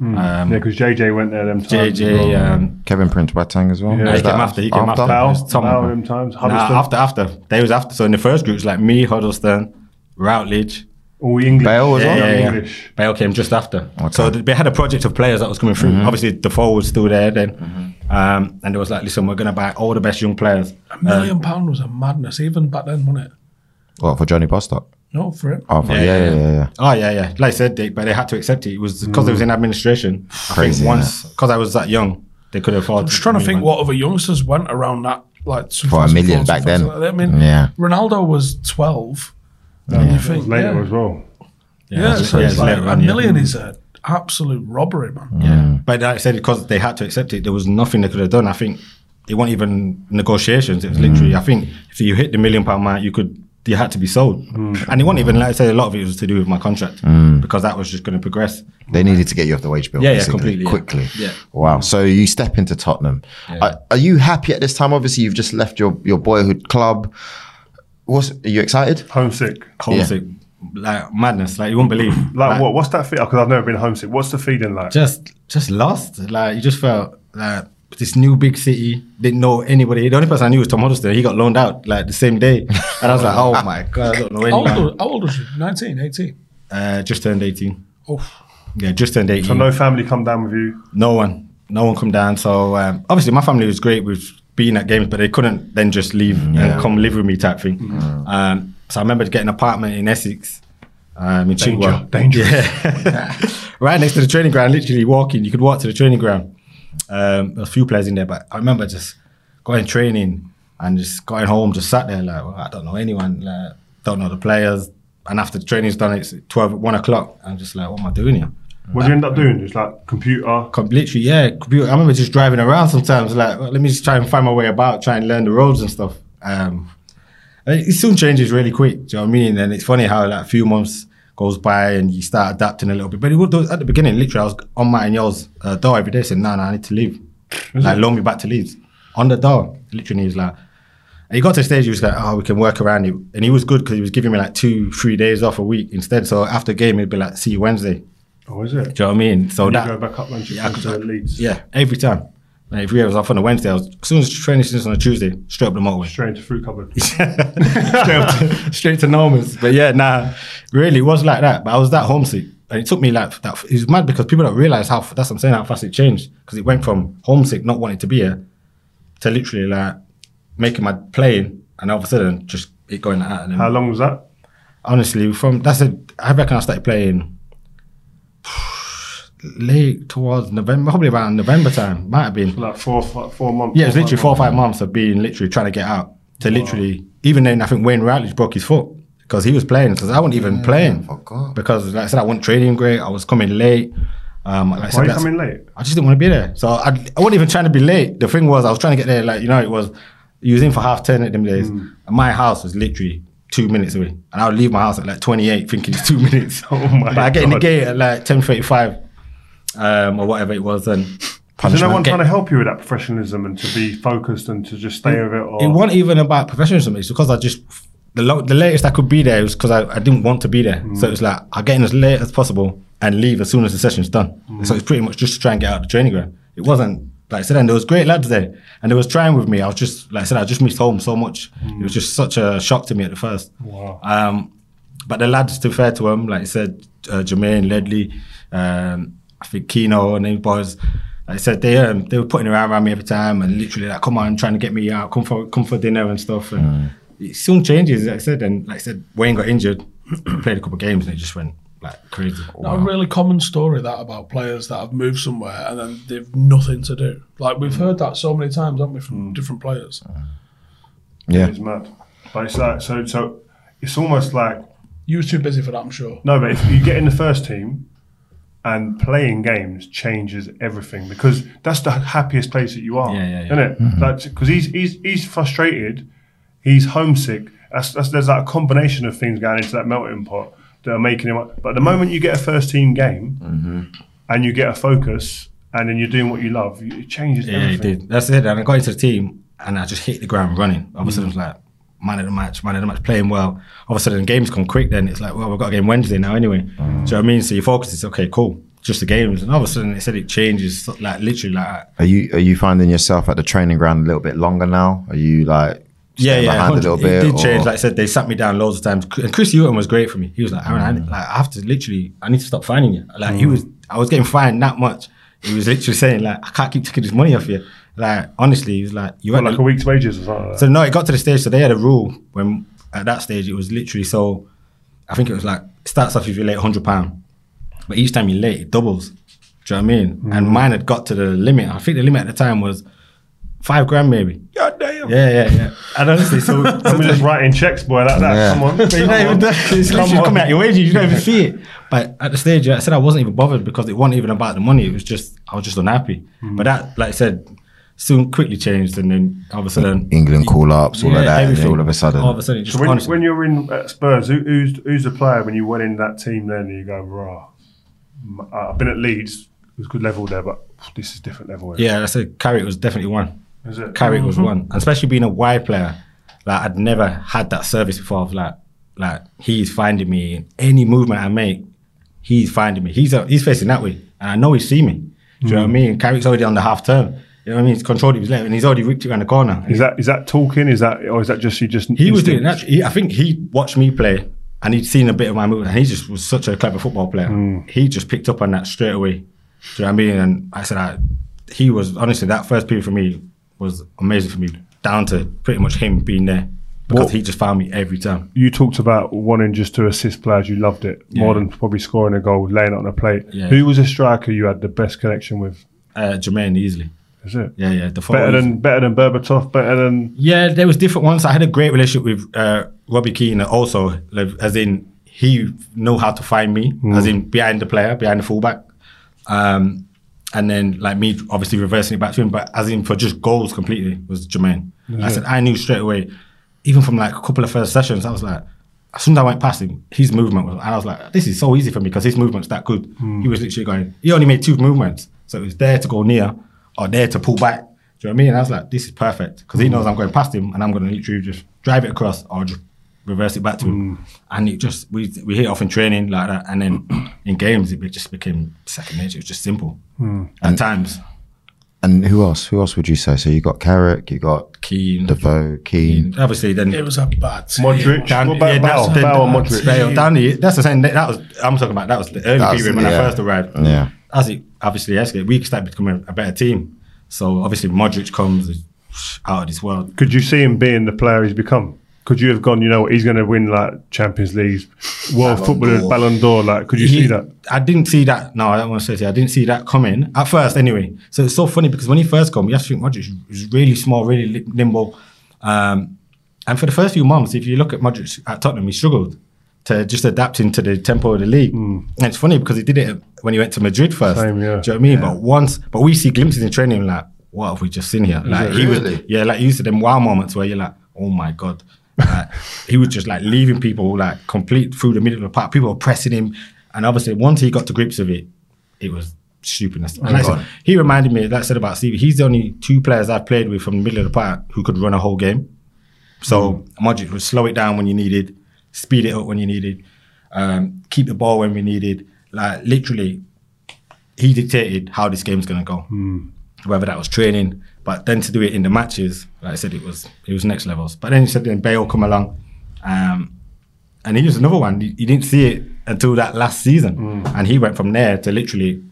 Um, Yeah, because JJ went there them times. JJ, well. um, Kevin Prince Boateng as well. Yeah. no, he came after. He came after. Bell? It Tom. Bell them times. Nah, after, after. They was after. So in the first group, it like me, Huddlestone, Routledge, All English. Bale as yeah, well? yeah, yeah. English. Bale came just after. Okay. So they had a project of players that was coming through. Mm-hmm. Obviously, Defoe was still there then. Mm-hmm. Um, and it was like, listen, we're going to buy all the best young players. A million um, pound was a madness, even back then, wasn't it? What for Johnny Bostock? No, for it. Oh, for, yeah, yeah, yeah, yeah. Oh, yeah, yeah. Like I said, they, but they had to accept it. It was because it was mm. in administration. I Crazy, think once, because I was that young, they could afford I'm just trying to think what other youngsters went around that, like For a million back then. I mean, Yeah. Ronaldo was 12. And um, you think, Later yeah, as well. yeah, so yeah, it's it's like a on, yeah. million is an absolute robbery, man. Mm. Yeah. But like I said, because they had to accept it, there was nothing they could have done. I think it wasn't even negotiations. It was mm. literally, I think if you hit the million pound mark, you could, you had to be sold. Mm. And it wasn't even, like I said, a lot of it was to do with my contract because that was just going to progress. They needed to get you off the wage bill. Yeah, yeah, completely. Quickly. Yeah. Wow. So you step into Tottenham. Are, are you happy at this time? Obviously, you've just left your, your boyhood club. What's, are you excited? Homesick. Homesick, like madness, like you won't believe. Like, what? What's that feel? Because I've never been homesick. What's the feeling like? Just, just lost. Like you just felt like this new big city. Didn't know anybody. The only person I knew was Tom Huddlestone. He got loaned out like the same day, and I was like, oh my god, I don't know How old, anyone. was, how old was you? 19, 18? Uh, just turned eighteen. Oh, Yeah, just turned eighteen. so no family come down with you. no one, no one come down. So um, obviously, my family was great with being at games, but they couldn't then just leave and come live with me type thing. Um, so I remember getting an apartment in Essex, um, in Danger, dangerous. Yeah. right next to the training ground, literally walking. You could walk to the training ground. Um, a few players in there, but I remember just going training and just going home, just sat there like, well, I don't know anyone, like, don't know the players. And after the training's done, it's 12, 1 o'clock. I'm just like, what am I doing here? What do you end up doing? Just like computer. Com- literally, yeah. Computer. I remember just driving around sometimes, like, well, let me just try and find my way about, try and learn the roads and stuff. Um, and it soon changes really quick. Do you know what I mean? And it's funny how, like, a few months goes by and you start adapting a little bit. But it at the beginning, literally, I was on Martin Jol's uh, door every day saying, no, no, I need to leave. like, loan me back to Leeds. On the door. Literally, he was like, and he got to the stage, he was like, oh, we can work around it. And he was good because he was giving me like two, three days off a week instead. So after game, he'd be like, see you Wednesday. Oh, is it? Do you know what I mean? So And you that, go back up Manchester Yeah, could- Leeds. yeah, every time. Like, if we was off on a Wednesday, I was, as soon as training sessions on a Tuesday, straight up the motorway. Straight into fruit cupboard. straight, to, straight to Norman's. But yeah, nah, really, it was like that. But I was that homesick. And it took me like that. It was mad because people don't realize how, that's what I'm saying, how fast it changed. Because it went from homesick, not wanting to be here, to literally like making my playing, and all of a sudden just it going out. And How long was that? honestly, from that's a, I reckon I started playing late towards November, probably around November time. Might have been. Like four, four, four months. Yeah, it was literally four or months. five months of being literally trying to get out to literally. Even then, I think Wayne Routledge broke his foot because he was playing because I wasn't even playing forgot. because, like I said, I wasn't training great. I was coming late. Um, like I said, Why are you coming late? I just didn't want to be there, so I, I wasn't even trying to be late. The thing was, I was trying to get there. Like you know, it was you was in for half ten at them days. Mm. And my house was literally two minutes away, and I would leave my house at like twenty eight, thinking it's two minutes. Oh my But I get in the gate at like ten thirty five, um, or whatever it was, and Is there no punishment. one Get- trying to help you with that professionalism and to be focused and to just stay with it? Or it wasn't even about professionalism. It's because I just the lo- the latest I could be there was because I, I didn't want to be there. So it's like I get in as late as possible and leave as soon as the session's done. So it's pretty much just to try and get out of the training ground. It wasn't like I said, and there was great lads there, and they was trying with me. I was just like I said, I just missed home so much. It was just such a shock to me at the first. Wow. Um, but the lads, to be fair to them, like I said, uh, Jermaine, Ledley, um, I think Keno and these boys, like I said, they um, they were putting around around me every time and literally like, come on, trying to get me out, come for come for dinner and stuff. And mm. it soon changes, like I said. And like I said, Wayne got injured, played a couple of games, and it just went like crazy. Not a really common story that about players that have moved somewhere and then they've nothing to do. Like we've heard that so many times, haven't we, from mm. different players? Mm. Yeah. It's mad. But it's like so. So it's almost like You were too busy for that, I'm sure. no. But if you get in the first team, and playing games changes everything because that's the happiest place that you are. Yeah, yeah, yeah. Isn't it? Mm-hmm. Like because he's he's he's frustrated, he's homesick. That's, that's there's that combination of things going into that melting pot that are making him. But the moment you get a first team game, mm-hmm. and you get a focus, and then you're doing what you love, it changes Yeah, he everything. did. That's it. And I got into the team and I just hit the ground running. All of a sudden, it was mm. like, man of the match, man of the match, playing well. All of a sudden, the games come quick. Then it's like, well, we've got a game Wednesday now anyway. Do you know what I mean? So you focus, it's okay, cool. Just the games. And all of a sudden, it said it changes, like literally like that. Are you are you finding yourself at the training ground a little bit longer now? Are you like Yeah, staying yeah, behind a little bit? It did or- change. Like I said, they sat me down loads of times. And Chris Hughton was great for me. He was like, Aaron, I, like, I have to literally, I need to stop finding you. Like he mm. was, I was getting fined that much. He was literally saying like, I can't keep taking this money off you. Like honestly, he was like, you What, had like a week's wages or something. Like So no, it got to the stage. So they had a rule when at that stage it was literally so. I think it was like it starts off if you're late hundred pound, but each time you're late it doubles. Do you know what I mean? And mine had got to the limit. I think the limit at the time was five grand maybe. God damn. Yeah, yeah, yeah. And honestly, so I'm just writing checks, boy, like that. Yeah. Come on. But you don't even, it's Come literally on. coming out your wages. You don't even see it. But at the stage, I said I wasn't even bothered because it wasn't even about the money. It was just I was just unhappy. Hmm. But that, like I said, soon quickly changed, and then all of a sudden, England call ups, all of that, and then everything. all of a sudden. all of a sudden, just So when, when you're in at Spurs, who, who's who's the player when you went in that team? Then and you go, rah. uh, I've been at Leeds. It was good level there, but this is different level. Here. Yeah, I said Carrick was definitely one. Is it? Carrick was one, and especially being a wide player. Like I'd never had that service before. Of like, like he's finding me in any movement I make. He's finding me. He's uh, he's facing that way, and I know he's seen me. Do you know what I mean? Carrick's already on the half turn. You know what I mean? He's controlled his left, and he's already ripped it around the corner. Is that is that talking? Is that or is that just you just He was doing instinct? that. He, I think he watched me play, and he'd seen a bit of my movement, and he just was such a clever football player. He just picked up on that straight away. Do you know what I mean? And I said, I, he was honestly that first period for me was amazing for me, down to pretty much him being there because What- he just found me every time. You talked about wanting just to assist players. You loved it more than probably scoring a goal, laying it on a plate. Yeah. Who was a striker you had the best connection with? Uh, Jermaine easily, Is it yeah, yeah. The better than better than Berbatov? Better than Yeah, there was different ones. I had a great relationship with uh, Robbie Keane also, like, as in he know how to find me, as in behind the player, behind the fullback. Um, and then like me obviously reversing it back to him, but as in for just goals completely was Jermaine. I said I knew straight away, even from like a couple of first sessions, I was like, as soon as I went past him, his movement was, and I was like, this is so easy for me because his movement's that good. He was literally going, he only made two movements. So it was there to go near or there to pull back. Do you know what I mean? And I was like, this is perfect because he knows I'm going past him and I'm going to literally just drive it across or just reverse it back to him. Mm. And it just, we, we hit off in training like that. And then in games, it just became second nature. It was just simple. Mm. At times, And who else? Who else would you say? So you got Carrick, you got Keane. Defoe, Keane. Obviously, then It was a bad team. Modric. Dan- what about yeah, Bale? that's the- Bale and Modric. Bale, Danny, that's the same. That was I'm talking about. That was the early That was- period when I first arrived. Yeah. As it obviously escalated, we start becoming a better team. So obviously Modric comes out of this world. Could you see him being the player he's become? Could you have gone, you know he's going to win like Champions League, World Ballon Footballer, d'Or. Ballon d'Or? Like, could you He- see that? I didn't see that. No, I don't want to say it. I didn't see that coming at first. Anyway, so it's so funny because when he first came, you have to think Modric was really small, really nimble, um, and for the first few months, if you look at Modric at Tottenham, he struggled to just adapt into the tempo of the league. And it's funny because he did it when he went to Madrid first. Same, yeah. Do you know what I mean? But once, but we see glimpses in training like, what have we just seen here? Like it he really? was, yeah, like used to them wow moments where you're like, oh my god. Like, he was just like leaving people like complete through the middle of the park. People were pressing him, and obviously once he got to grips with it, it was stupidness. And like said, he reminded me, like I said about Stevie, he's the only two players I've played with from the middle of the park who could run a whole game. So Modric would slow it down when you needed, speed it up when you needed, um, keep the ball when we needed. Like literally, he dictated how this game's gonna go. Whether that was training, but then to do it in the matches, like I said, it was it was next levels. But then you said then Bale come along, um, and he was another one. You, you didn't see it until that last season, and he went from there to literally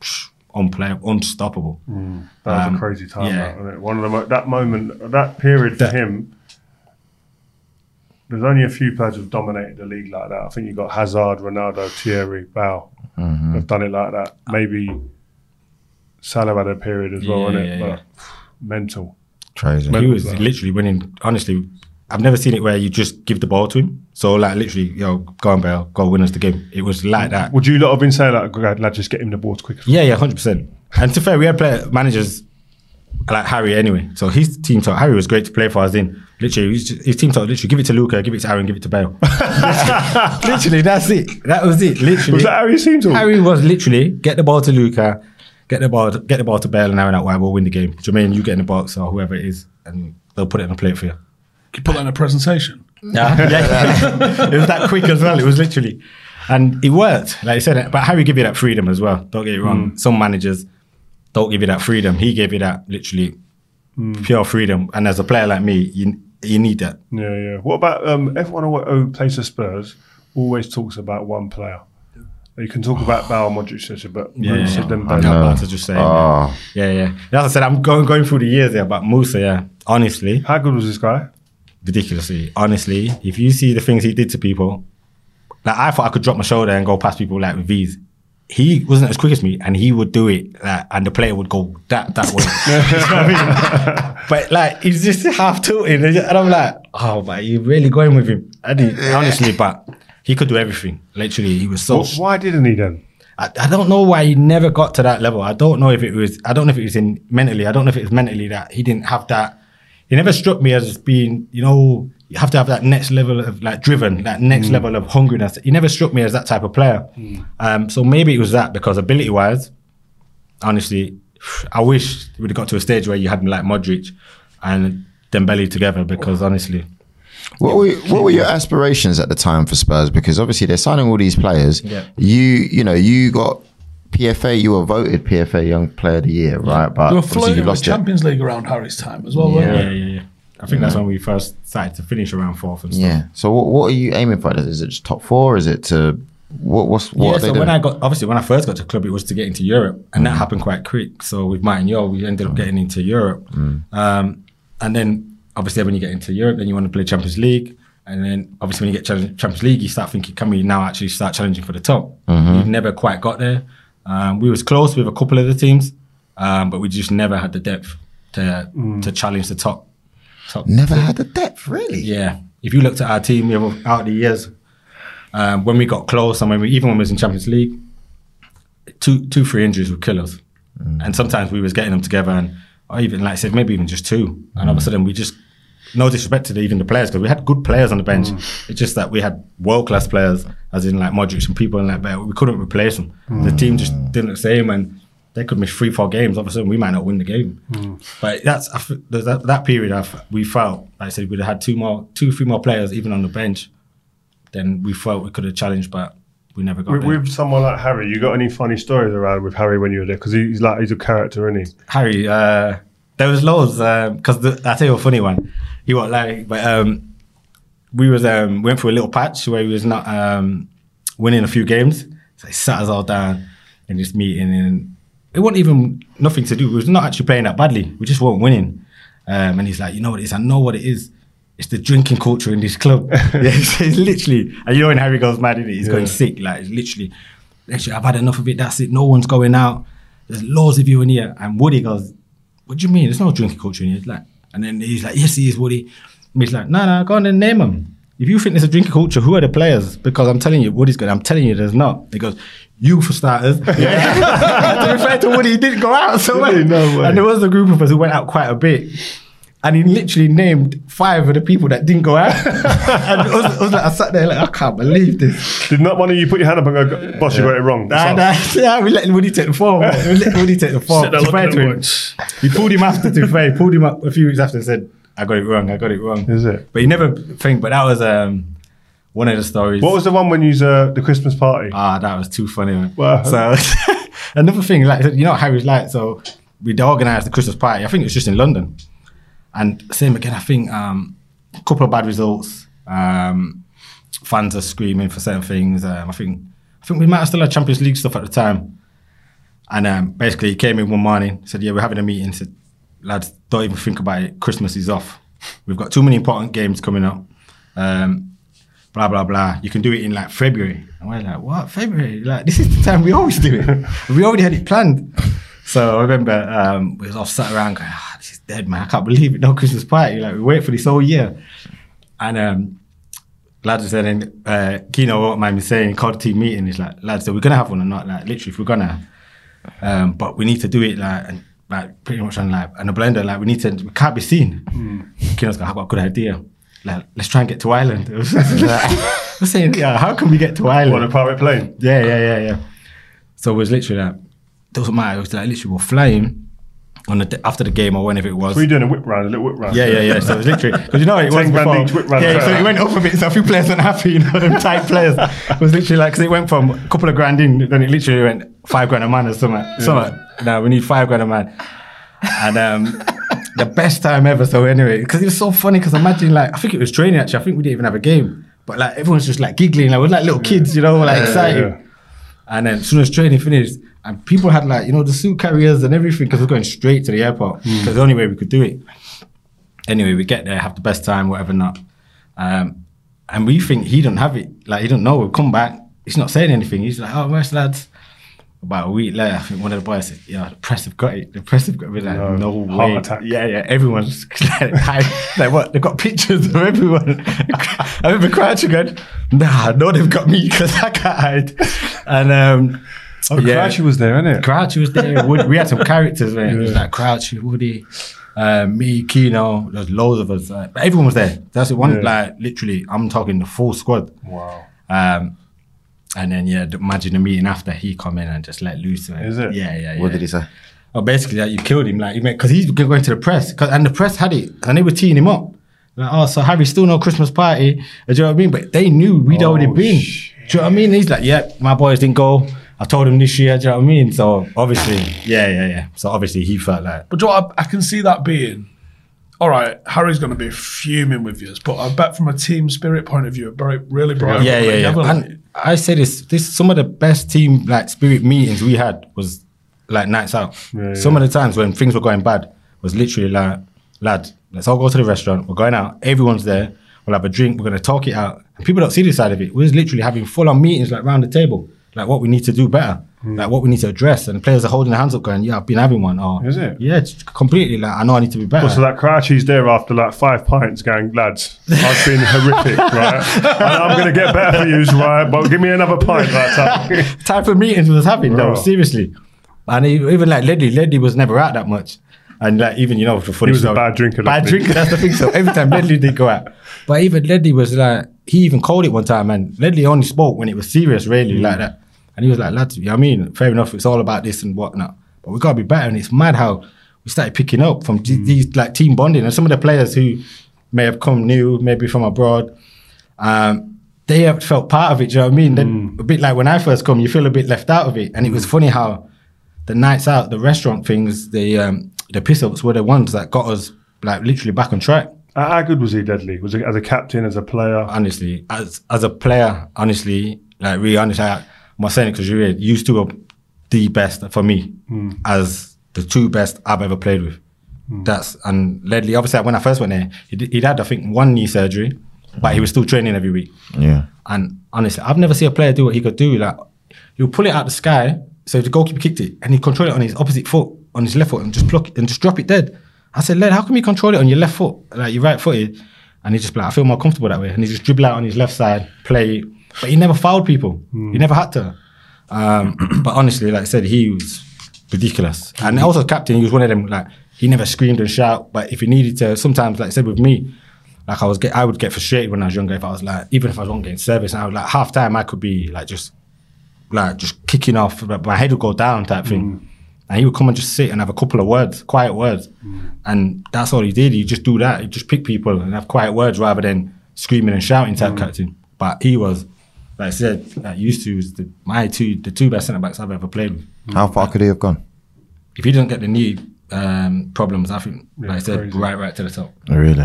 psh, unplayable, unstoppable. That was Um, a crazy time. yeah. That, wasn't it? One of the mo- that moment, that period for That- him. There's only a few players who've dominated the league like that. I think you've got Hazard, Ronaldo, Thierry, Bale. Mm-hmm. Have done it like that. Maybe Salah had a period as well, Yeah, innit? yeah, but mental. Crazy. he was literally winning. Honestly, I've never seen it where you just give the ball to him. So like literally, yo, go on, Bale, go win us the game. It was like that. Would you lot have been saying like, "God, lad, just get him the ball as quick as Yeah, yeah, hundred percent. And to fair, we had player managers like Harry anyway. So his team talk, Harry was great to play for us in. Literally, his, his team talk, literally, give it to Luca, give it to Aaron, give it to Bale. literally, that's it. That was it. Literally, Was that Harry's team talk? Harry was literally get the ball to Luca, get the ball, get the ball to Bale, and Aaron out wide. We'll win the game. Jermaine, you get in the box or whoever it is, and they'll put it on a plate for you. You put that in a presentation. Yeah, yeah. it was that quick as well. It was literally, and it worked. Like I said, but Harry give you that freedom as well. Don't get it wrong. Mm. Some managers don't give you that freedom. He gave you that literally pure freedom. And as a player like me, you you need that. Yeah, yeah. What about um, everyone who who plays for Spurs always talks about one player. You can talk about Bale, Modric, etc., but Yeah, yeah, Moussa yeah. Dembele. I'm about to just say. Oh. Yeah, yeah. As I said, I'm going going through the years there, but Moussa, yeah. Honestly, How good was this guy? ridiculously. Honestly, if you see the things he did to people, like I thought I could drop my shoulder and go past people like with V's. He wasn't as quick as me, and he would do it, like, and the player would go that that way. You know I mean? But like he's just half tilting, and I'm like, oh, but you really going with him? And he, honestly, but he could do everything. Literally, he was so. Wh- Why didn't he then? I, I don't know why he never got to that level. I don't know if it was. I don't know if it was in mentally. I don't know if it was mentally that he didn't have that. He never struck me as being, you know, you have to have that next level of like driven, that next level of hungriness. He never struck me as that type of player. Um, so maybe it was that because ability wise, honestly, I wish we would have got to a stage where you had like Modric and Dembele together because honestly, What were what were your aspirations at the time for Spurs? Because obviously they're signing all these players. Yeah. You you know you got PFA. You were voted PFA Young Player of the Year, right? But They were obviously flirting you with lost it. Champions League around Harry's time as well, yeah, weren't yeah, yeah. yeah. I think that's when we first started to finish around fourth and stuff. Yeah. So what what are you aiming for? Is it just top four? Is it to what what's what yeah, are they so doing? when I got obviously when I first got to the club, it was to get into Europe, and that happened quite quick. So with Martin Jol, we ended up getting into Europe, um, and then obviously when you get into Europe, then you want to play Champions League, and then obviously when you get Champions League, you start thinking, can we now actually start challenging for the top? We've never quite got there. Um, we was close with a couple of the teams, um, but we just never had the depth to to challenge the top. Top Never had the depth, really. yeah. If you looked at our team over out the years, um, when we got close and when we even when we was in Champions League, two two three injuries would kill us. Mm. And sometimes we was getting them together and or even like I said, maybe even just two. And all of a mm. sudden we just no disrespect to the, even the players because we had good players on the bench. Mm. It's just that we had world class players, as in like Modric and people and like that. We couldn't replace them. The team just didn't look the same, and they could miss three, four games. All of a sudden, we might not win the game. But that's I f- there's that, that period. I f- we felt like I said we'd have had two more, two, three more players even on the bench. Then we felt we could have challenged, but we never got With, there. with someone like Harry, you got any funny stories around with Harry when you were there? Because he's like he's a character, isn't he? Harry, uh, there was loads because the I tell you a funny one. He was like, but um, we was um, went through a little patch where he was not um, winning a few games. So he sat us all down in this meeting, and it wasn't even nothing to do. We was not actually playing that badly. We just weren't winning. Um, and he's like, you know what it is? I know what it is. It's the drinking culture in this club. yeah, it's, it's literally, and you know when Harry goes mad, innit? he's going sick. Like it's literally, actually, I've had enough of it. That's it. No one's going out. There's loads of you in here. And Woody goes, what do you mean? There's no drinking culture in here. It's like, and then he's like, yes, he is, Woody. And he's like, no, no, go on and name them. If you think there's a drinking culture, who are the players? Because I'm telling you, Woody's good. I'm telling you, there's not. He goes, you for starters. Yeah. to be fair to Woody, he didn't go out so Really? much. No way. And there was a group of us who went out quite a bit. And he literally named five of the people that didn't go out. and I was, I was like, I sat there like, I can't believe this. Did not one of you put your hand up and go, "Boss, you got it wrong"? Nah, nah, yeah, we let Woody take the form. We let Woody take the form. Sit there To be fair looking to him, he pulled him after to be fair. He pulled him up a few weeks after and said, I got it wrong, I got it wrong. Is it? But you never think, but that was um, one of the stories. What was the one when you uh, the Christmas party? Ah, that was too funny, man. Wow. So another thing, like you know, how Harry's like. So we'd organised the Christmas party. I think it was just in London, and same again. I think um, a couple of bad results. Um, fans are screaming for certain things. Um, I think I think we might have still had Champions League stuff at the time. And um, basically, he came in one morning, said, "Yeah, we're having a meeting." Said, "Lads, don't even think about it. Christmas is off. We've got too many important games coming up. Um, blah blah blah. You can do it in like February." And we're like, "What February? Like this is the time we always do it. we already had it planned." So I remember um, we was all sat around going, "Ah, this is dead, man. I can't believe it. No Christmas party. Like we wait for this whole year." And um, lads were saying, uh, Keano won't mind me saying, called the team meeting. He's like, lads, so we're gonna have one or not? Like literally, if we're gonna, um, but we need to do it like and like pretty much on like and a blender. Like we need to, we can't be seen. Hmm. Keano's got, I've got a good idea. Like let's try and get to Ireland. I was like- was saying, yeah, how can we get to Ireland? on a private plane. Yeah, yeah, yeah, yeah. So it was literally like, doesn't matter. It was like literally we're flying on the after the game or whenever it was. Were you doing a whip round, a little whip round? Yeah, yeah, yeah. So it was literally because you know it was 10 before. each whip round yeah, so it went up a bit. So a few players weren't happy. You know, them tight players. It was literally like because it went from a couple of grand in, then it literally went five grand a man or something. Something. Now we need five grand a man, and um, the best time ever. So anyway, because it was so funny. Because imagine like I think it was training actually. I think we didn't even have a game, but like everyone's just like giggling. Like we're like little kids, you know, like excited. yeah. And then as soon as training finished, and people had like, you know, the suit carriers and everything because we're going straight to the airport. Because the only way we could do it. Anyway, we get there, have the best time, whatever not. Um, and we think he don't have it. Like, he don't know. We'll come back. He's not saying anything. He's like, oh, where's lads? About a week later, I think one of the boys said, yeah, the press have got it. The press have got it. We're like, No, no, heart way. attack. Yeah, yeah. Everyone's like, like, what? They've got pictures of everyone. I remember crouching going, nah, no, they've got me because I can't hide. And, um, Oh, Crouchy was there, innit? Crouchy was there. Woody, we had some characters, man. It was like Crouchy, Woody, uh, me, Keano. There's loads of us. Uh, but everyone was there. That's the one. Yeah. Like literally, I'm talking the full squad. Wow. Um, and then yeah, the- imagine the meeting after he come in and just let loose. Man. Is it? Yeah, yeah, yeah. What did he say? Oh, basically, like, you killed him, like because he's going to the press, 'cause- and the press had it, and they were teeing him up. Like, oh, so Harry still no Christmas party? Do you know what I mean? But they knew we'd already Oh, been. shit. Do you know what I mean? He's like, yeah, my boys didn't go. I told him this year. Do you know what I mean? So obviously, yeah, yeah, yeah. So obviously, he felt like, But do you know what, I, I can see that being. All right, Harry's going to be fuming with you, but I bet from a team spirit point of view, it bright, really brought yeah, yeah, everybody yeah. like- And I say this, this some of the best team like spirit meetings we had was like nights out. Yeah, some yeah. of the times when things were going bad was literally like, lad, let's all go to the restaurant. We're going out. Everyone's there. We'll have a drink. We're gonna talk it out. And people don't see this side of it. We're just literally having full on meetings like round the table, like what we need to do better, like what we need to address. And players are holding their hands up, going, "Yeah, I've been having one." Or Is it? Yeah, it's completely. Like I know I need to be better. Well, so that Crouchy's there after like five pints going, lads, I've been horrific, right? And I'm going to get better for you, right? But give me another pint, right? type of meetings was having though, seriously. And even like Ledley, Ledley was never out that much. And like even you know for the funny He was a story- bad drinker, Bad drinker. That's the thing. So every time Ledley did go out, but even Ledley was like he even called it one time, and Ledley only spoke when it was serious, really Mm. like that. And he was like, lads, you know what I mean, fair enough, it's all about this and whatnot, but we gotta be better. And it's mad how we started picking up from Mm. these like team bonding, and some of the players who may have come new, maybe from abroad. Um, they have felt part of it. Do you know what I mean? Then A bit like when I first come, you feel a bit left out of it. And it was funny how the nights out, the restaurant things, the um, the piss ups were the ones that got us like literally back on track. How how good was he, Ledley? Was he as a captain, as a player? Honestly, as as a player, honestly, like really honestly, I, I'm saying it because you're used to a, the best for me hmm. as the two best I've ever played with. Hmm. That's and Ledley. Obviously, when I first went there, he did, he'd had I think one knee surgery, but he was still training every week. Yeah. And honestly, I've never seen a player do what he could do. Like he'll pull it out the sky. So the goalkeeper kicked it, and he control it on his opposite foot, on his left foot, and just pluck it and just drop it dead. I said, Led, how come you control it on your left foot, like your right footed? And he just like, I feel more comfortable that way. And he just dribble out on his left side, play. But he never fouled people. He hmm. never had to. Um, but honestly, like I said, he was ridiculous. And also captain, he was one of them. Like he never screamed and shout, but if he needed to, sometimes, like I said with me, like I was get, I would get frustrated when I was younger. If I was like, even if I wasn't getting service, and I would like half time, I could be like just like just kicking off, but my head would go down type thing. Hmm. And he would come and just sit and have a couple of words, quiet words. Hmm. And that's all he did. He'd just do that. He'd just pick people and have quiet words rather than screaming and shouting type captain. But he was, like I said, like used to was the, my two the two best centre backs I've ever played with. How far could he have gone? If he didn't get the knee um, problems, I think, like I said, crazy. right, right to the top. Oh, really?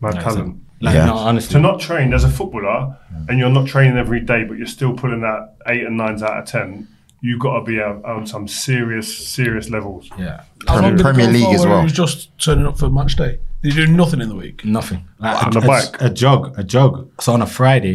Mad Like, talent. like Yeah. no, honestly. To not train as a footballer and you're not training every day, but you're still pulling that eight and nines out of ten, you've got to be on, on some serious, serious levels. yeah. How long Premier League for as well. He was just turning up for match day. Did he do nothing in the week? Nothing. Like On a, the a- bike? a jog, a jog. So on a Friday,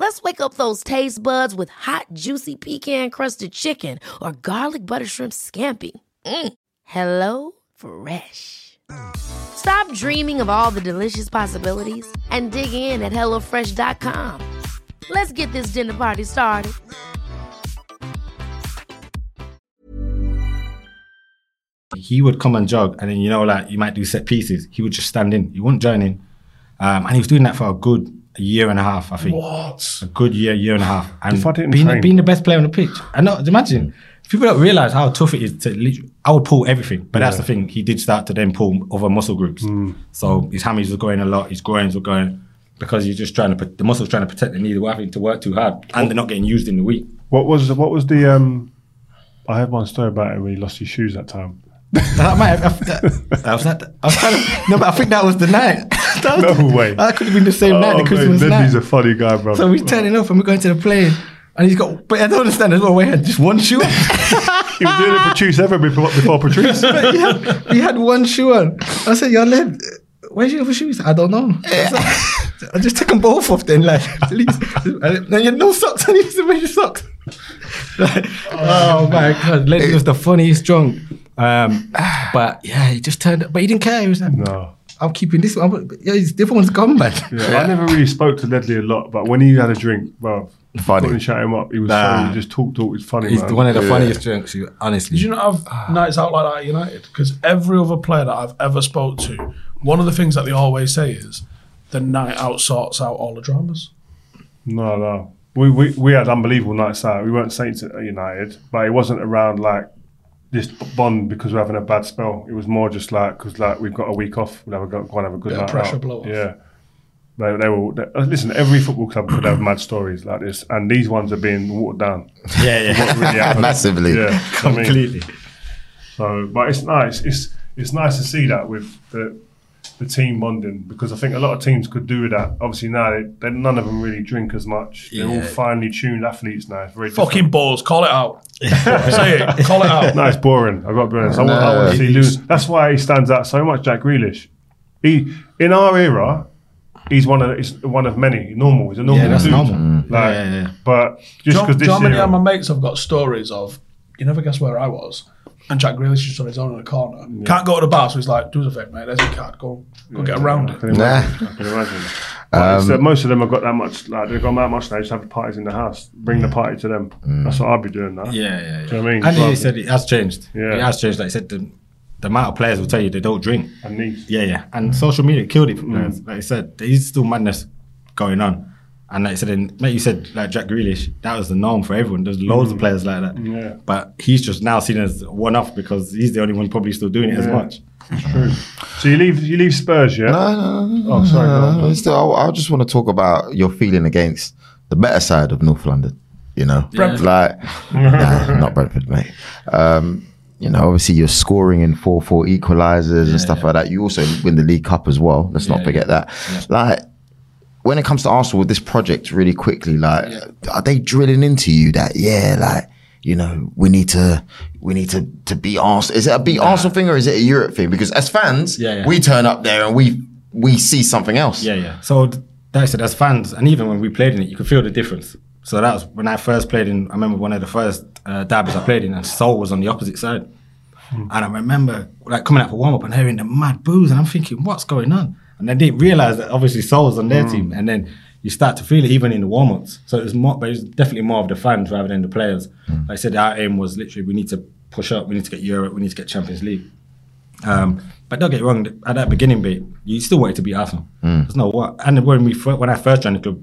Let's wake up those taste buds with hot, juicy pecan-crusted chicken or garlic butter shrimp scampi. Mm. Hello Fresh. Stop dreaming of all the delicious possibilities and dig in at HelloFresh.com. Let's get this dinner party started. he would come and jog, and then you know, like you might do set pieces. He would just stand in. He wouldn't join in, um, and he was doing that for a good year and a half, I think. What? A good year, year and a half, and If I didn't being, train- being the best player on the pitch. I know. Imagine people don't realize how tough it is to. I would pull everything, but that's the thing. He did start to then pull other muscle groups. Hmm. So his hammies were going a lot. His groins were going because he's just trying to. put The muscles trying to protect the knee. They were having to work too hard, and they're not getting used in the week. What was what was the? um I heard one story about it when he lost his shoes that time. That might have, that, that was that. I was kind of, no, but I think that was the night. That No way. That could have been the same night, the Oh, Christmas man, night. He's a funny guy, bro. so we're turning up and we're going to the plane, and he's got. But I don't understand as well. We had just one shoe. on. he was doing it for Patrice ever before, before Patrice. he, had, he had one shoe on. I said, "Yo, lad, where's your other shoes?" I don't know. I just took them both off then, like at least. And you had no socks. I need to wear your socks. Like, oh my god, Lenny was the funniest drunk. Um, but yeah, he just turned up, but he didn't care. He was like, no. I'm keeping this one. But yeah, the other one's gone, man. Yeah, I never really spoke to Ledley a lot, but when he had a drink, well, Funny. couldn't shut him up. He was Nah. funny. He just talk, talk. He's funny, He's man. one of the funniest drinks, you- honestly. Did you not have ah. nights out like that at United? Because every other player that I've ever spoke to, one of the things that they always say is the night out sorts out all the dramas. No, no. We, we we had unbelievable nights out. We weren't Saints at United, but it wasn't around like this bond because we're having a bad spell. It was more just like because like we've got a week off, we'll have a go, go and have a good Bit of night pressure out. blow off. Yeah. They, they were they, uh, listen. Every football club could have mad stories like this, and these ones are being watered down. yeah, What really. Massively. Yeah, I mean, completely. So, but it's nice. It's it's nice to see that with the the team bonding because I think a lot of teams could do that. Obviously now they, they, none of them really drink as much. They're all finely tuned athletes now. It's very Fucking different. balls, call it out. Say it, call it out. No, it's boring. I've got to be honest. I, want, I want to see Lou. That's why he stands out so much, Jack Grealish. he in our era, he's one of he's one of many. Normal. He's a normal Yeah, that's dude. normal. Like, Yeah, yeah, yeah. But Do just you know- because do this you know how many of my mates have got stories of, you never guess where I was? And Jack Grealish is on his own in the corner. Can't go to the bar, so he's like, do us a favour, mate, there's your card, go, go get around I it. can imagine. I can imagine. But it's uh, um, most of them have got that much. Like they've got that much. They just have parties in the house. Bring the party to them. Mm. That's what I'd be doing That. Yeah, yeah, yeah. Do you know what I mean? And he said it has changed. Yeah. It has changed. Like I said, the, the amount of players will tell you they don't drink. And these. Yeah, yeah. And social media killed it for Mm. players. Like I said, there's still madness going on. And like I said, in, like you said, like Jack Grealish, that was the norm for everyone. There's loads of players like that. Mm. Yeah. But he's just now seen as one off because he's the only one probably still doing it as Yeah. much. So you leave you leave Spurs, yeah? No, no, no, no, Oh, sorry, no, no, no. Still, I, I just want to talk about your feeling against the better side of North London. You know, Brentford. like nah, not Brentford, mate. Um, you know, obviously you're scoring in four four equalizers and stuff like that. You also win the League Cup as well. Let's not Yeah, forget that. Like when it comes to Arsenal with this project, really quickly, like are they drilling into you that yeah, like you know we need to we need to to be Arsenal? Is it a beat Arsenal thing or is it a Europe thing? Because as fans, Yeah, yeah. we turn up there and we we see something else. Yeah, yeah. So th- like I said, as fans, and even when we played in it, you could feel the difference. So that was when I first played in. I remember one of the first uh, derbies I played in, and Sol was on the opposite side. And I remember like coming out for warm up and hearing the mad boos, and I'm thinking, what's going on? And they didn't realize that obviously Sol's on their team, and then you start to feel it even in the warm ups. So it was more, but it was definitely more of the fans rather than the players. Like I said, our aim was literally we need to push up, we need to get Europe, we need to get Champions League. Um, but don't get me wrong, at that beginning bit, you still wanted to beat Arsenal. There's no what. And when we when I first joined the club,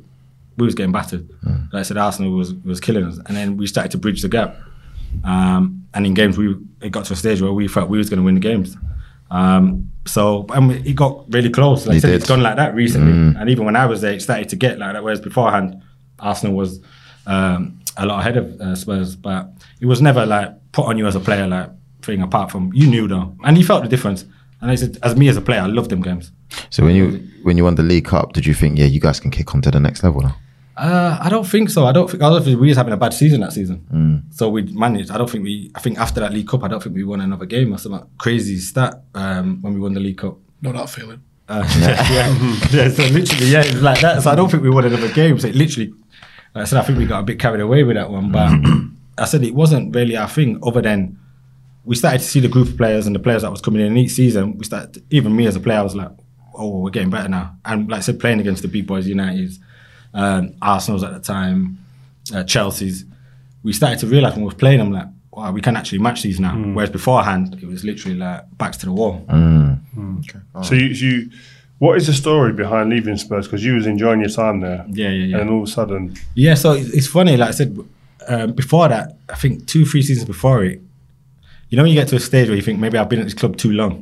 we was getting battered. Like I said, Arsenal was was killing us, and then we started to bridge the gap. Um, and in games, we it got to a stage where we felt we was going to win the games. Um, so and we- it got really close. Like I said, did. it's gone like that recently. And even when I was there, it started to get like that. Whereas beforehand, Arsenal was um, a lot ahead of uh, Spurs, but it was never like put on you as a player like thing. Apart from you knew though, and you felt the difference. And I said, as me as a player, I loved them games. So when you when you won the League Cup, did you think, yeah, you guys can kick on to the next level now? Uh, I don't think so. I don't think. I don't think we was having a bad season that season. Mm. So we managed. I don't think we. I think after that League Cup, I don't think we won another game or something crazy stat um, when we won the League Cup. Know that feeling. Uh, yeah. yeah, so literally, yeah, it was like that. So I don't think we won another game. So it literally, like I said, I think we got a bit carried away with that one. But I said it wasn't really our thing. Other than we started to see the group of players and the players that was coming in each season. We started, even me as a player, I was like, oh, we're getting better now. And like I said, playing against the big boys, United's, um, Arsenal's at the time, uh, Chelsea's. We started to realize when we were playing them, like, wow, we can actually match these now. Whereas beforehand, it was literally like backs to the wall. So you, you, what is the story behind leaving Spurs? Because you was enjoying your time there. Yeah, yeah, yeah. And all of a sudden, Yeah, so it's it's funny. Like I said, um, before that, I think two, three seasons before it, you know, when you get to a stage where you think maybe I've been at this club too long,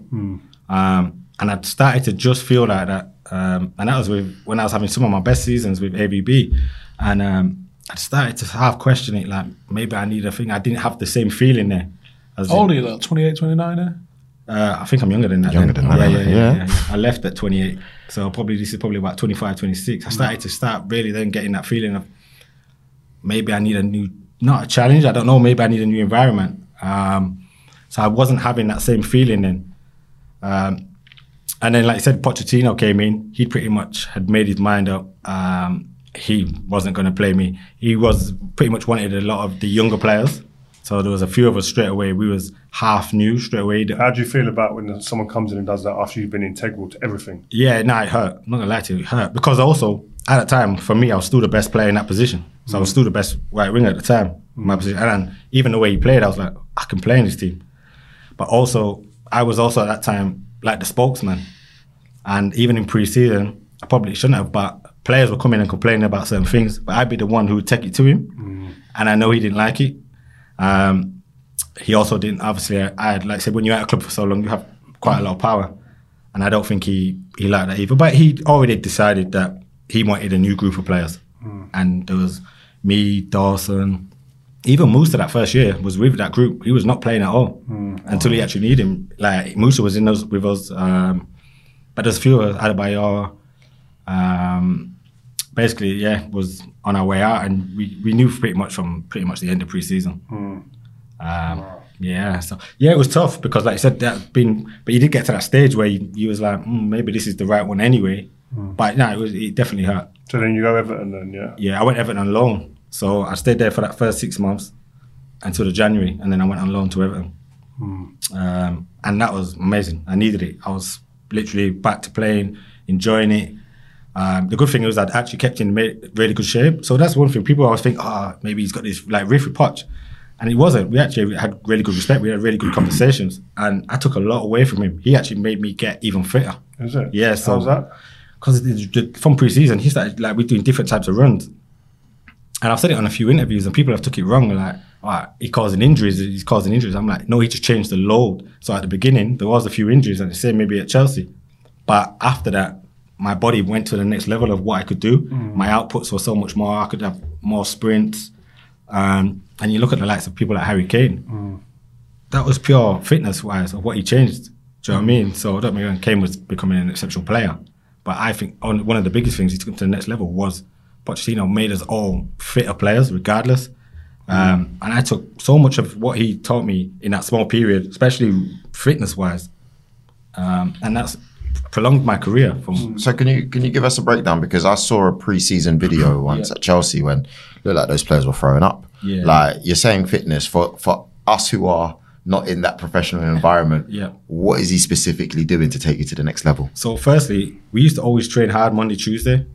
um, and I'd started to just feel like that. Um, and that was with when I was having some of my best seasons with AVB. and um, I started to half question it. Like maybe I need a thing. I didn't have the same feeling there. As How old in- are you, though? 28, 29, eh? uh, I think I'm younger than that. Younger then. than that, yeah, yeah, yeah. yeah, yeah. I left at 28. So probably this is probably about 25, 26. I started to start really then getting that feeling of maybe I need a new, not a challenge. I don't know. Maybe I need a new environment. Um, so I wasn't having that same feeling then. Um, and then, like I said, Pochettino came in. He pretty much had made his mind up. Um, he wasn't going to play me. He was pretty much wanted a lot of the younger players. So there was a few of us straight away. We was half new straight away. how do you feel about when someone comes in and does that after you've been integral to everything? Yeah, no, it hurt. I'm not gonna lie to you, it hurt because also at that time for me, I was still the best player in that position. So I was still the best right winger at the time, in my position. And then even the way he played, I was like, I can play in this team. But also, I was also at that time like the spokesman, and even in pre-season, I probably shouldn't have. But players were coming and complaining about certain things, but I'd be the one who would take it to him, and I know he didn't like it. Um, he also didn't. Obviously, I, had, like I said, when you're at a club for so long, you have quite a lot of power, and I don't think he he liked that either. But he already decided that he wanted a new group of players, and there was me, Dawson, even Moussa that first year was with that group. He was not playing at all until he actually needed him. Like Moussa was in those with us, um, but there's a few of us, Adebayor, um, basically, yeah, was on our way out, and we, we knew pretty much from pretty much the end of pre-season. Um, Yeah, so yeah, it was tough because, like I said, that been, but you did get to that stage where you, you was like, mm, maybe this is the right one anyway. But no, it was it definitely hurt. So then you go Everton then, yeah. Yeah, I went Everton on loan, so I stayed there for that first six months until the January, and then I went on loan to Everton, um, and that was amazing. I needed it. I was literally back to playing, enjoying it. Um, the good thing was I'd actually kept in really good shape. So that's one thing. People always think, oh, maybe he's got this like riff with Poch. And he wasn't. We actually had really good respect. We had really good conversations. And I took a lot away from him. He actually made me get even fitter. Is it? Yeah, so How's that? because from pre-season he started like we're doing different types of runs and I've said it on a few interviews and people have took it wrong like oh, he causing injuries he's causing injuries. I'm like no he just changed the load. So at the beginning there was a few injuries and the same maybe at Chelsea. But after that my body went to the next level of what I could do. Mm. My outputs were so much more I could have more sprints. Um, and you look at the likes of people like Harry Kane. Mm. That was pure fitness wise of what he changed. Do you know what I mean? So I don't mean Kane was becoming an exceptional player, but I think on, one of the biggest things he took him to the next level was Pochettino made us all fitter players, regardless. Um, and I took so much of what he taught me in that small period, especially fitness wise, um, and that's prolonged my career from So can you can you give us a breakdown because I saw a pre-season video once at Chelsea when looked like those players were throwing up. Yeah. Like you're saying fitness for for us who are not in that professional environment. Yeah. What is he specifically doing to take you to the next level? So firstly, we used to always train hard Monday, Tuesday,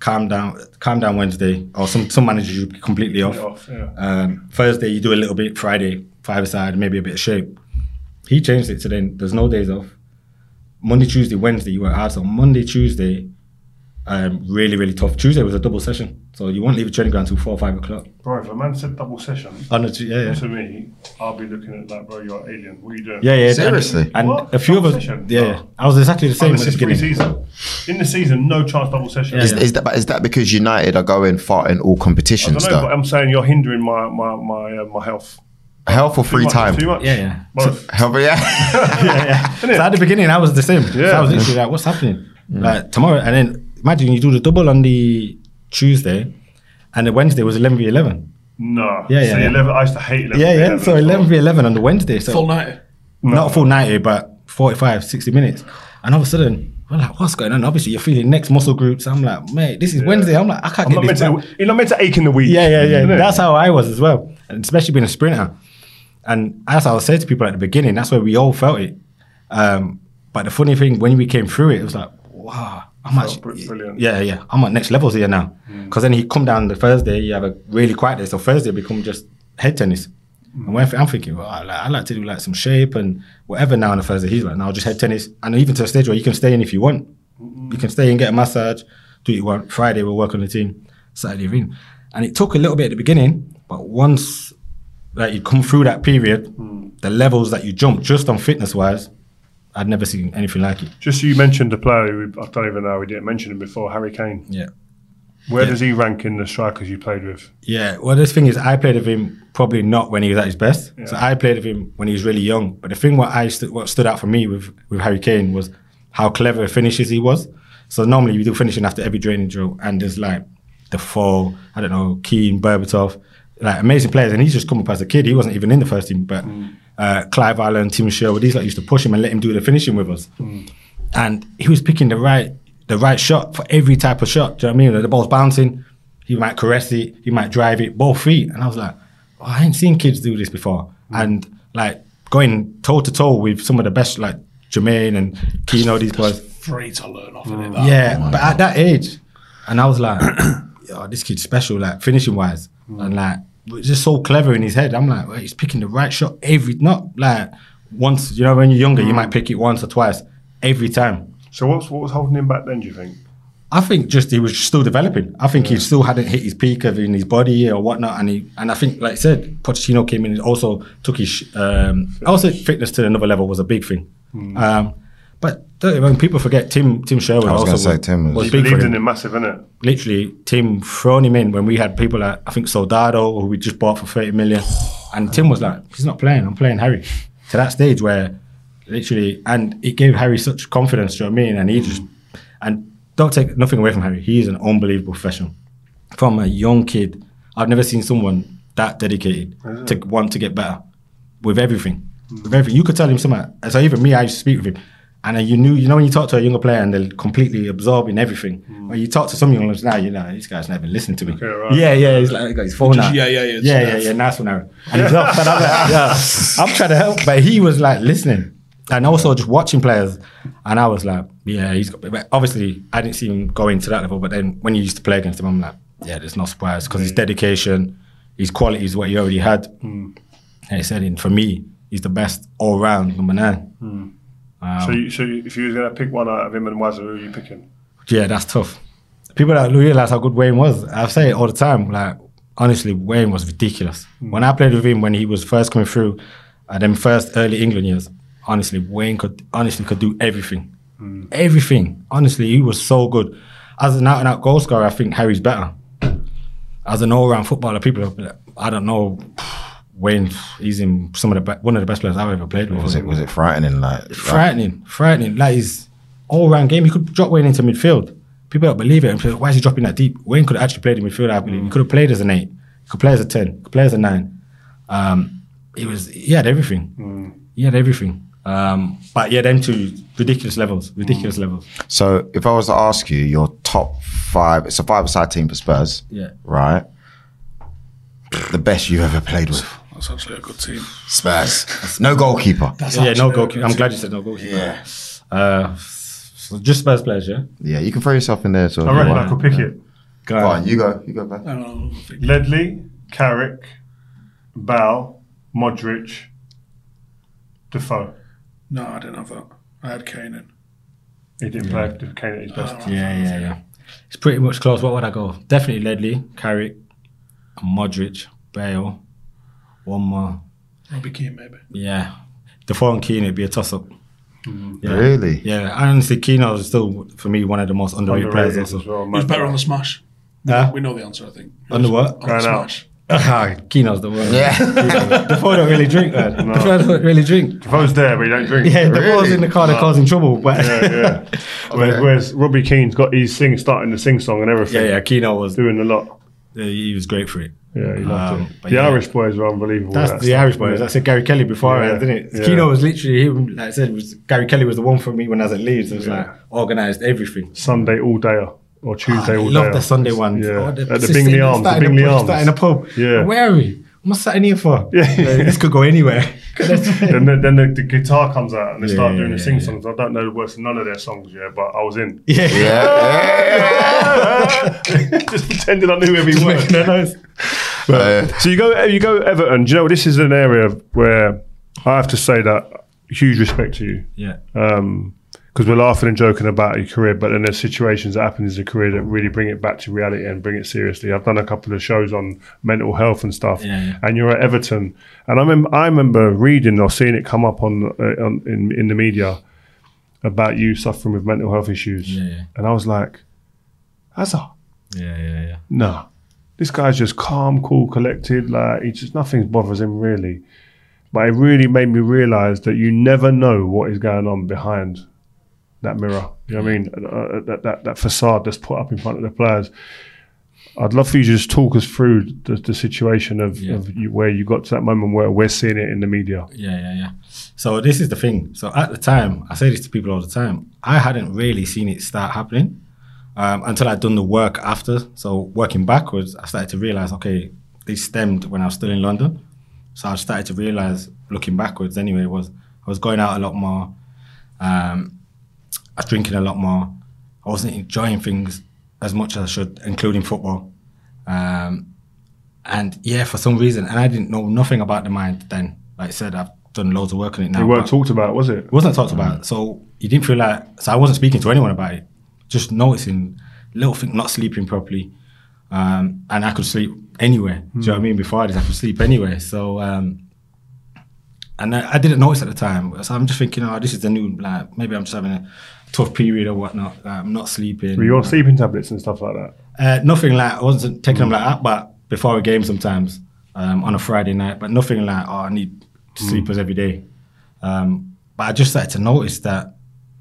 calm down, calm down Wednesday, or some some managers you completely off. Off, yeah. Um, Thursday you do a little bit, Friday five aside, maybe a bit of shape. He changed it to then there's no days off. Monday, Tuesday, Wednesday you work hard. So Monday, Tuesday, um, really really tough. Tuesday was a double session, so you won't leave the training ground until four or five o'clock. Bro, if a man said double session, On the, yeah, yeah. to me, I'll be looking at that, bro, you're an alien. What are you doing? Yeah, yeah. Seriously? And, and What? a few of us, session? yeah, Oh. yeah. I was exactly the Oh, same at this is pre-season. In the season, no chance double session. Yeah, Is, yeah. is that is that because United are going far in all I competitions don't know, but? I'm saying you're hindering my my my, uh, my health. Health or free Too much, time? Too much. Yeah, yeah. Both. Health, yeah. yeah, yeah. So at the beginning, I was the same. So Yeah. I was literally like, "What's happening?" Like tomorrow, and then imagine you do the double on the Tuesday, and the Wednesday was eleven v eleven. no. Yeah, yeah, See, yeah. 11, I used to hate 11. Yeah, yeah. 11 So eleven v eleven on the Wednesday. So Full night. not full ninety, but 45, 60 minutes. And all of a sudden, we're like, "What's going on?" Obviously, you're feeling next muscle groups. I'm like, "Mate, this is Wednesday." I'm like, "I can't I'm get not meant this." to, you're not meant to ache in the week. Yeah, yeah, yeah. That's how I was as well, and especially being a sprinter. And as I was saying to people at the beginning, that's where we all felt it. Um, but the funny thing, when we came through it, it was like, wow, I'm Felt actually, brilliant. yeah, yeah, I'm at next levels here now. Mm. Because then he come down the Thursday, you have a really quiet day, so Thursday become just head tennis. Mm. And when I'm thinking, well, I like, I like to do like some shape and whatever now on a Thursday. He's like, no, just head tennis. And even to a stage where you can stay in if you want. You can stay and get a massage, do what you want. Friday we'll work on the team, Saturday ring. And it took a little bit at the beginning, but once like you come through that period, mm. the levels that you jump just on fitness wise, I'd never seen anything like it. Just so you mentioned the player who I don't even know, we didn't mention him before, Harry Kane. Yeah. Where Yeah. does he rank in the strikers you played with? Yeah, well, the thing is, I played with him probably not when he was at his best. So I played with him when he was really young. But the thing what I st- what stood out for me with with Harry Kane was how clever finishes he was. So normally we do finishing after every draining drill, and there's like the four, I don't know, Keane, Berbatov, like amazing players, and he's just come up as a kid. He wasn't even in the first team, but mm. Uh, Clive Allen, Tim Sherwood, these like used to push him and let him do the finishing with us. And he was picking the right the right shot for every type of shot. Do you know what I mean? The ball's bouncing, he might caress it, he might drive it, both feet. And I was like, oh, I ain't seen kids do this before. And like going toe to toe with some of the best, like Jermaine and Keano, these guys. Free to learn off of it. that. Yeah, but at that age, and I was like, yo, this kid's special, like finishing wise, and like was just so clever in his head. I'm like, well, he's picking the right shot every, not like once. You know, when you're younger, you might pick it once or twice every time. So what's, what was holding him back then, do you think? I think just he was still developing. I think he still hadn't hit his peak of in his body or whatnot, and he and I think, like I said, Pochettino came in and also took his um, also fitness to another level was a big thing. Um, but don't- when people forget Tim Tim Sherwood I was also gonna say was, Tim was- was He big for believed him in him massive, innit? literally Tim thrown him in when we had people like I think Soldado who we just bought for 30 million and Tim was like he's not playing I'm playing Harry to that stage where literally and it gave Harry such confidence do you know what I mean and he mm. just and don't take nothing away from Harry he is an unbelievable professional from a young kid I've never seen someone that dedicated to want to get better with everything. Mm. With everything. You could tell him something. So even me, I used to speak with him. And you knew, you know, when you talk to a younger player and they're completely absorbed in everything. Mm. When you talk to some young ones now, you know, this guy's never listened to me. Okay, right. Yeah, yeah, he's like, he got his phone Just, out. yeah, yeah, yeah, Yeah, yeah, yeah, nice one, Aaron. And he's up, and I'm like, yeah, I'm trying to help. But he was like listening. And also just watching players. And I was like, yeah, he's got, but obviously I didn't see him go into that level. But then when you used to play against him, I'm like, yeah, there's no surprise because his dedication, his quality is what he already had. Mm. And he said, in, for me, he's the best all round number nine. Mm. Um, so, you, so you- if you was going to pick one out of him and Wazza, who are you picking? Yeah, that's tough. People don't realize how good Wayne was. I say it all the time. Like honestly, Wayne was ridiculous. Hmm. When I played with him when he was first coming through, uh, them first early England years. Honestly, Wayne could honestly could do everything, hmm. everything. Honestly, he was so good. As an out and out goal scorer, I think Harry's better. As an all round footballer, people, are like, I don't know. Wayne, he's in some of the one of the best players I've ever played with. Was it was it frightening? Like frightening, frightening. Like his all round game, he could drop Wayne into midfield. People don't believe it. And people, why is he dropping that deep? Wayne could have actually played in midfield. I believe he could have played as an eight. He could play as a ten. He could play as a nine. Um, he was he had everything. He had everything. Um, but yeah, them two ridiculous levels, ridiculous levels. So if I was to ask you your top five, it's a five-a-side team for Spurs, Yeah. right? The best you ever played with That's actually a good team. Spurs. No goalkeeper. That's yeah, no goalkeeper. I'm glad you said no goalkeeper. Yeah. Uh, so just Spurs players, yeah. Yeah, you can throw yourself in there. So I reckon I could pick it. Go Go on. on, you go. You go, man. I don't know. I think- Ledley, Carrick, Bale, Modric, Defoe. No, I didn't have that. I had Kane in. He didn't play Kane at his best. Yeah, yeah, yeah. It's pretty much close. What would I go? Definitely Ledley, Carrick, Modric, Bale, one more. Robbie Keane, maybe. Yeah. Defoe and Keane, it'd be a toss up. Yeah. Really? Yeah, I honestly, Keane is still, for me, one of the most underrated, Underrated players as also. well. Who's better on the smash? Huh? We know the answer, I think. On the what? On the smash. Ah, Keano's the one. Yeah. Defoe don't really drink, man. Defoe don't really drink. Defoe's there, but he don't drink. Yeah, Defoe's Really? in the car that causing trouble. But yeah, yeah. Whereas, whereas Robbie Keane's got his sing starting to sing song and everything. yeah, yeah, Keano was, Doing a lot. uh, he was great for it. Yeah, he loved Um, it. The yeah. Irish boys were unbelievable. That's with the that Irish boys. I said Gary Kelly before, Yeah, didn't it? yeah. Keano was literally, him, like I said, was, Gary Kelly was the one for me when I was at Leeds. It was Yeah. like organised everything. Sunday all day or Tuesday I all day. love the Sunday ones. Yeah, Oh, at the just Bingley sitting- Arms. The starting a Bingley Arms. Starting a pub. Yeah. Where are we? What am I sitting here for? Yeah. Like, this could go anywhere. then the, then the, the guitar comes out and they Yeah, start yeah, doing the yeah, sing yeah. songs. I don't know the words of none of their songs yet, but I was in. yeah. Yeah. Just pretending I knew every word. Making. Uh, So you go, you go Everton. Do you know this is an area where I have to say that huge respect to you Yeah. because we're laughing and joking about your career, but then there's situations that happen in your career that really bring it back to reality and bring it seriously. I've done a couple of shows on mental health and stuff, Yeah, yeah. and you're at Everton, and I remember I remember reading or seeing it come up on, uh, on in in the media about you suffering with mental health issues, Yeah, yeah. and I was like, Hazard, Yeah, yeah, yeah. no, this guy's just calm, cool, collected. Like he just nothing bothers him really. But it really made me realise that you never know what is going on behind that mirror. You know what I mean? Uh, that, that that facade that's put up in front of the players. I'd love for you to just talk us through the, the situation of, Yeah. of you, where you got to that moment where we're seeing it in the media. Yeah, yeah, yeah. So this is the thing. So at the time, I say this to people all the time. I hadn't really seen it start happening um, until I'd done the work after. So working backwards, I started to realize, okay, this stemmed when I was still in London. So I started to realize, looking backwards, anyway, was I was going out a lot more. Um, I was drinking a lot more. I wasn't enjoying things as much as I should, including football. Um, and yeah, for some reason, and I didn't know nothing about the mind then. Like I said, I've done loads of work on it now. We weren't talked about, was it? it wasn't talked about. So you didn't feel like, so I wasn't speaking to anyone about it. Just noticing little thing, not sleeping properly. Um, and I could sleep anywhere. Do you know what I mean? Before this, I could sleep anywhere. So, um, and I, I didn't notice at the time. So I'm just thinking, oh, this is the new, like, maybe I'm just having a tough period or whatnot. Like, I'm not sleeping. Were you on sleeping tablets and stuff like that? Uh, nothing like I wasn't taking them like that, but before a game sometimes um, on a Friday night, but nothing like oh I need sleepers every day. Um, but I just started to notice that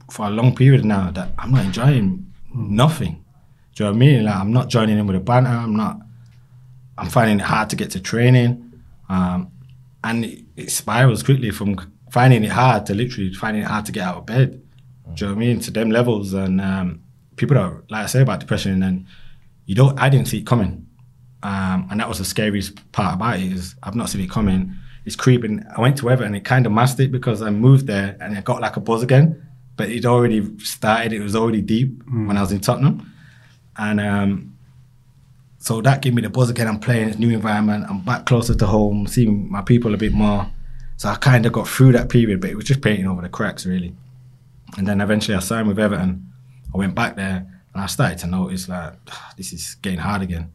for a long period now that I'm not enjoying nothing. Do you know what I mean? Like I'm not joining in with the banter. I'm not. I'm finding it hard to get to training, um, and it, it spirals quickly from finding it hard to literally finding it hard to get out of bed. Do you know what I mean? To them levels, and um, people don't like I say about depression, and you don't. I didn't see it coming, um, and that was the scariest part about it is I've not seen it coming. It's creeping. I went to Everton, and it kind of masked it because I moved there, and it got like a buzz again, but it already started. It was already deep when I was in Tottenham, and um, so that gave me the buzz again. I'm playing this new environment. I'm back closer to home, seeing my people a bit more. So I kind of got through that period, but it was just painting over the cracks, really. And then eventually I signed with Everton. I went back there and I started to notice like this is getting hard again.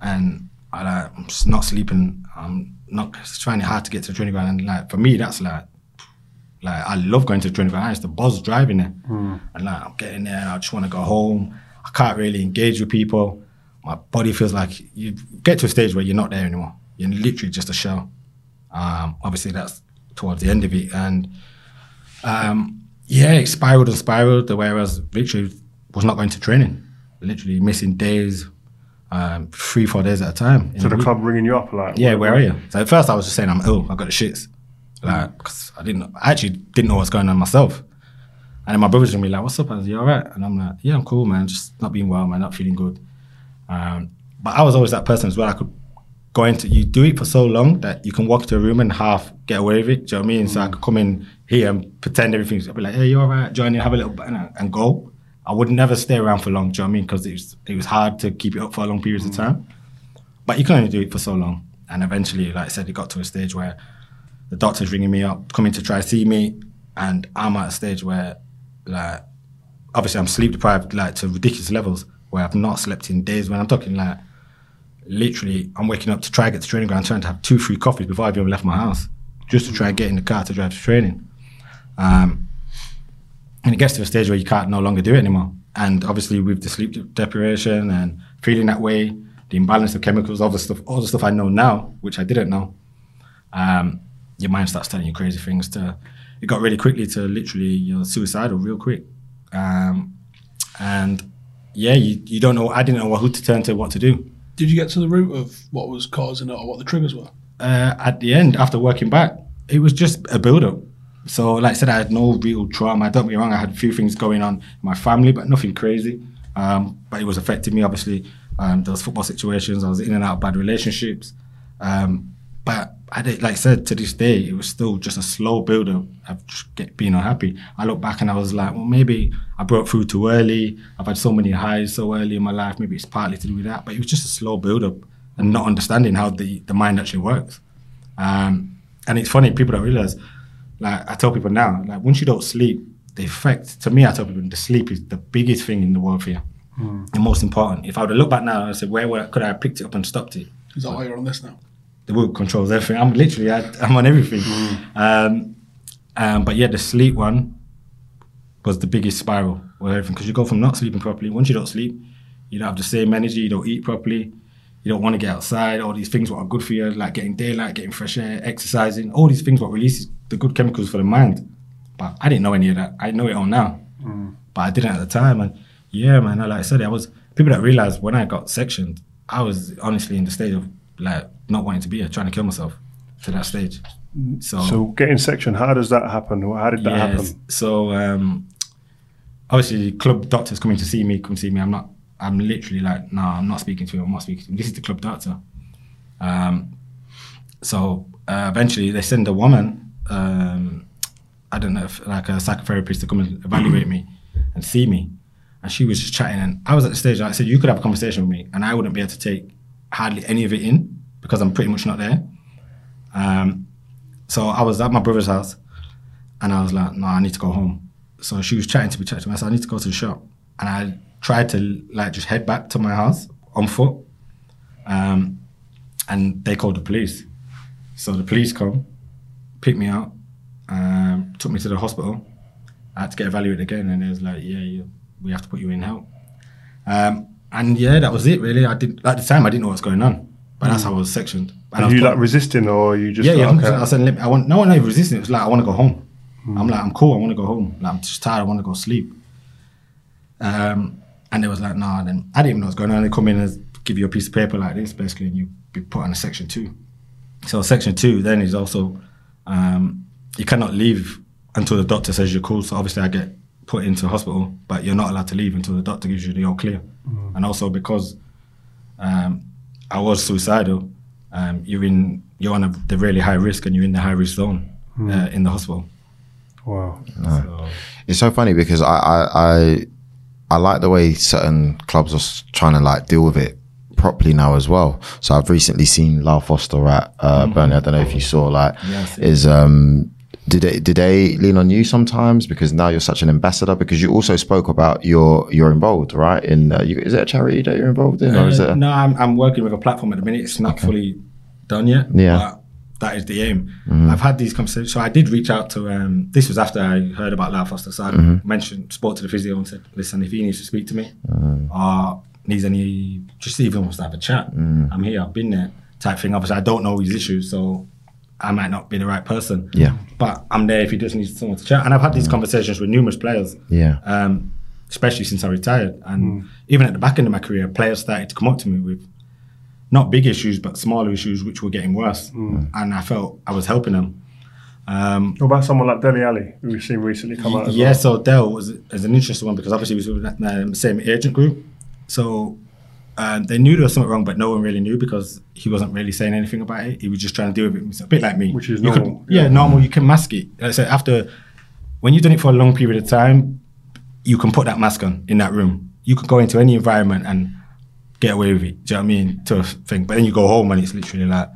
And I like I'm just not sleeping. I'm not it hard to get to the training ground. And like for me, that's like like I love going to the training ground. It's the buzz driving it. And like I'm getting there and I just want to go home. I can't really engage with people. My body feels like you get to a stage where you're not there anymore. You're literally just a shell. Um, obviously, that's towards the end of it. And um, yeah, it spiraled and spiraled. The way I was literally was not going to training, literally missing days, um, three, four days at a time. So a the club ringing you up like, Yeah, where are you? So at first I was just saying I'm ill. I've got the shits, like because I didn't. I actually didn't know what's going on myself. And then my brother's gonna be like, "What's up?" Was, "You all right?" And I'm like, "Yeah, I'm cool, man. Just not being well, man. Not feeling good." Um, but I was always that person as well. I could go into you do it for so long that you can walk into a room and half get away with it. Do you know what I mean? So I could come in here and pretend everything's. I'd be like, "Hey, you all right?" Join in, have a little bit, and, and go. I would never stay around for long. Do you know what I mean? Because it was it was hard to keep it up for long periods of time. But you can only do it for so long. And eventually, like I said, it got to a stage where the doctor's ringing me up, coming to try see me, and I'm at a stage where, like, obviously I'm sleep deprived, like to ridiculous levels, where I've not slept in days. When I'm talking like, literally, I'm waking up to try to get to training ground, trying to have two, three coffees before I've even left my house, just to try and get in the car to drive to training. Um, and it gets to a stage where you can't no longer do it anymore. And obviously, with the sleep deprivation and feeling that way, the imbalance of chemicals, all the stuff, all the stuff I know now, which I didn't know, um, your mind starts telling you crazy things. To it got really quickly to literally you're suicidal real quick, um, and yeah, you, you don't know. I didn't know who to turn to, what to do. Did you get to the root of what was causing it or what the triggers were? uh, at the end, after working back, it was just a build up. So, like I said, I had no real trauma. Don't get me wrong, I had a few things going on in my family, but nothing crazy. Um, but it was affecting me, obviously. Um, there was football situations, I was in and out of bad relationships. Um, but I did, like I said, to this day, it was still just a slow build up of get, being unhappy. I look back and I was like, well, maybe I broke through too early. I've had so many highs so early in my life. Maybe it's partly to do with that. But it was just a slow build up and not understanding how the, the mind actually works. Um, and it's funny, people don't realize, like I tell people now, like once you don't sleep, the effect, to me, I tell people the sleep is the biggest thing in the world for you. The most important. If I were to look back now and say, where would I, could I have picked it up and stopped it? Is that why you're on this now? The will controls everything. I'm literally, I, I'm on everything. Um, um, but yeah, the sleep one was the biggest spiral with everything because you go from not sleeping properly. Once you don't sleep, you don't have the same energy. You don't eat properly. You don't want to get outside. All these things what are good for you, like getting daylight, getting fresh air, exercising. All these things what releases the good chemicals for the mind. But I didn't know any of that. I know it all now, but I didn't at the time. And yeah, man, like I said, I was people that realized when I got sectioned, I was honestly in the state of like not wanting to be here, trying to kill myself to that stage. So, So getting section, how does that happen? How did that yes. happen? So um, obviously, club doctors coming to see me, come see me. I'm not. I'm literally like, no, I'm not speaking to him. I'm not speaking to him. This is the club doctor. Um, so uh, eventually, they send a woman. Um, I don't know if like a psychotherapist to come and evaluate me and see me. And she was just chatting, and I was at the stage. Like I said, you could have a conversation with me, and I wouldn't be able to take hardly any of it in because I'm pretty much not there. Um, so I was at my brother's house, and I was like, no, I need to go home. So she was chatting to me, chatting to me. I said, I need to go to the shop. And I tried to like just head back to my house on foot. Um, and they called the police. So the police come, picked me up, um, took me to the hospital. I had to get evaluated again, and it was like, yeah, you, we have to put you in help. Um, and yeah, that was it really. I didn't at the time I didn't know what was going on, but that's how I was sectioned. And Are you like resisting or are you just yeah, yeah. 100%. I said, let me, I want no one even resisting. It was like I want to go home. I'm like, I'm cool. I want to go home. Like I'm just tired. I want to go sleep. Um, and it was like, nah. Then I didn't even know what's going on. They come in and give you a piece of paper like this, basically, and you be put on a section two. So section two then is also Um, you cannot leave until the doctor says you're cool. So obviously, I get put into hospital, but you're not allowed to leave until the doctor gives you the all clear. And also because um, I was suicidal, um, you're in you're on a, the really high risk, and you're in the high risk zone uh, in the hospital. Wow. So, It's so funny because I, I I I like the way certain clubs are trying to like deal with it properly now as well. So I've recently seen Lyle Foster at uh, Burnley. I don't know if you saw like Yes. is um did they did they lean on you sometimes because now you're such an ambassador because you also spoke about your you're involved right in uh, you, is it a charity that you're involved in or is it Uh, a- no, I'm, I'm working with a platform at the minute. It's not fully done yet. Yeah. Mm-hmm. But that is the aim. I've had these conversations. So I did reach out to, um, this was after I heard about Lyle Foster. So I Mm-hmm. mentioned, spoke to the physio and said, listen, if he needs to speak to me Mm. or needs any, just even wants to have a chat, Mm. I'm here, I've been there type thing. Obviously, I don't know his issues. So I might not be the right person. Yeah. But I'm there if he does need someone to chat. And I've had these conversations with numerous players yeah um, especially since I retired. And even at the back end of my career, players started to come up to me with not big issues, but smaller issues, which were getting worse. And I felt I was helping them. Um, What about someone like Dele Alli, who we've seen recently come out? As yeah, well? so Dell was is an interesting one because obviously he was with that um, same agent group. So um, they knew there was something wrong, but no one really knew because he wasn't really saying anything about it. He was just trying to deal with it. It's a bit like me, Which is You could- normal, yeah, yeah. normal. You can mask it. Like I said, after when you've done it for a long period of time, you can put that mask on in that room. You could go into any environment and get away with it. Do you know what I mean? To a thing, but then you go home and it's literally like,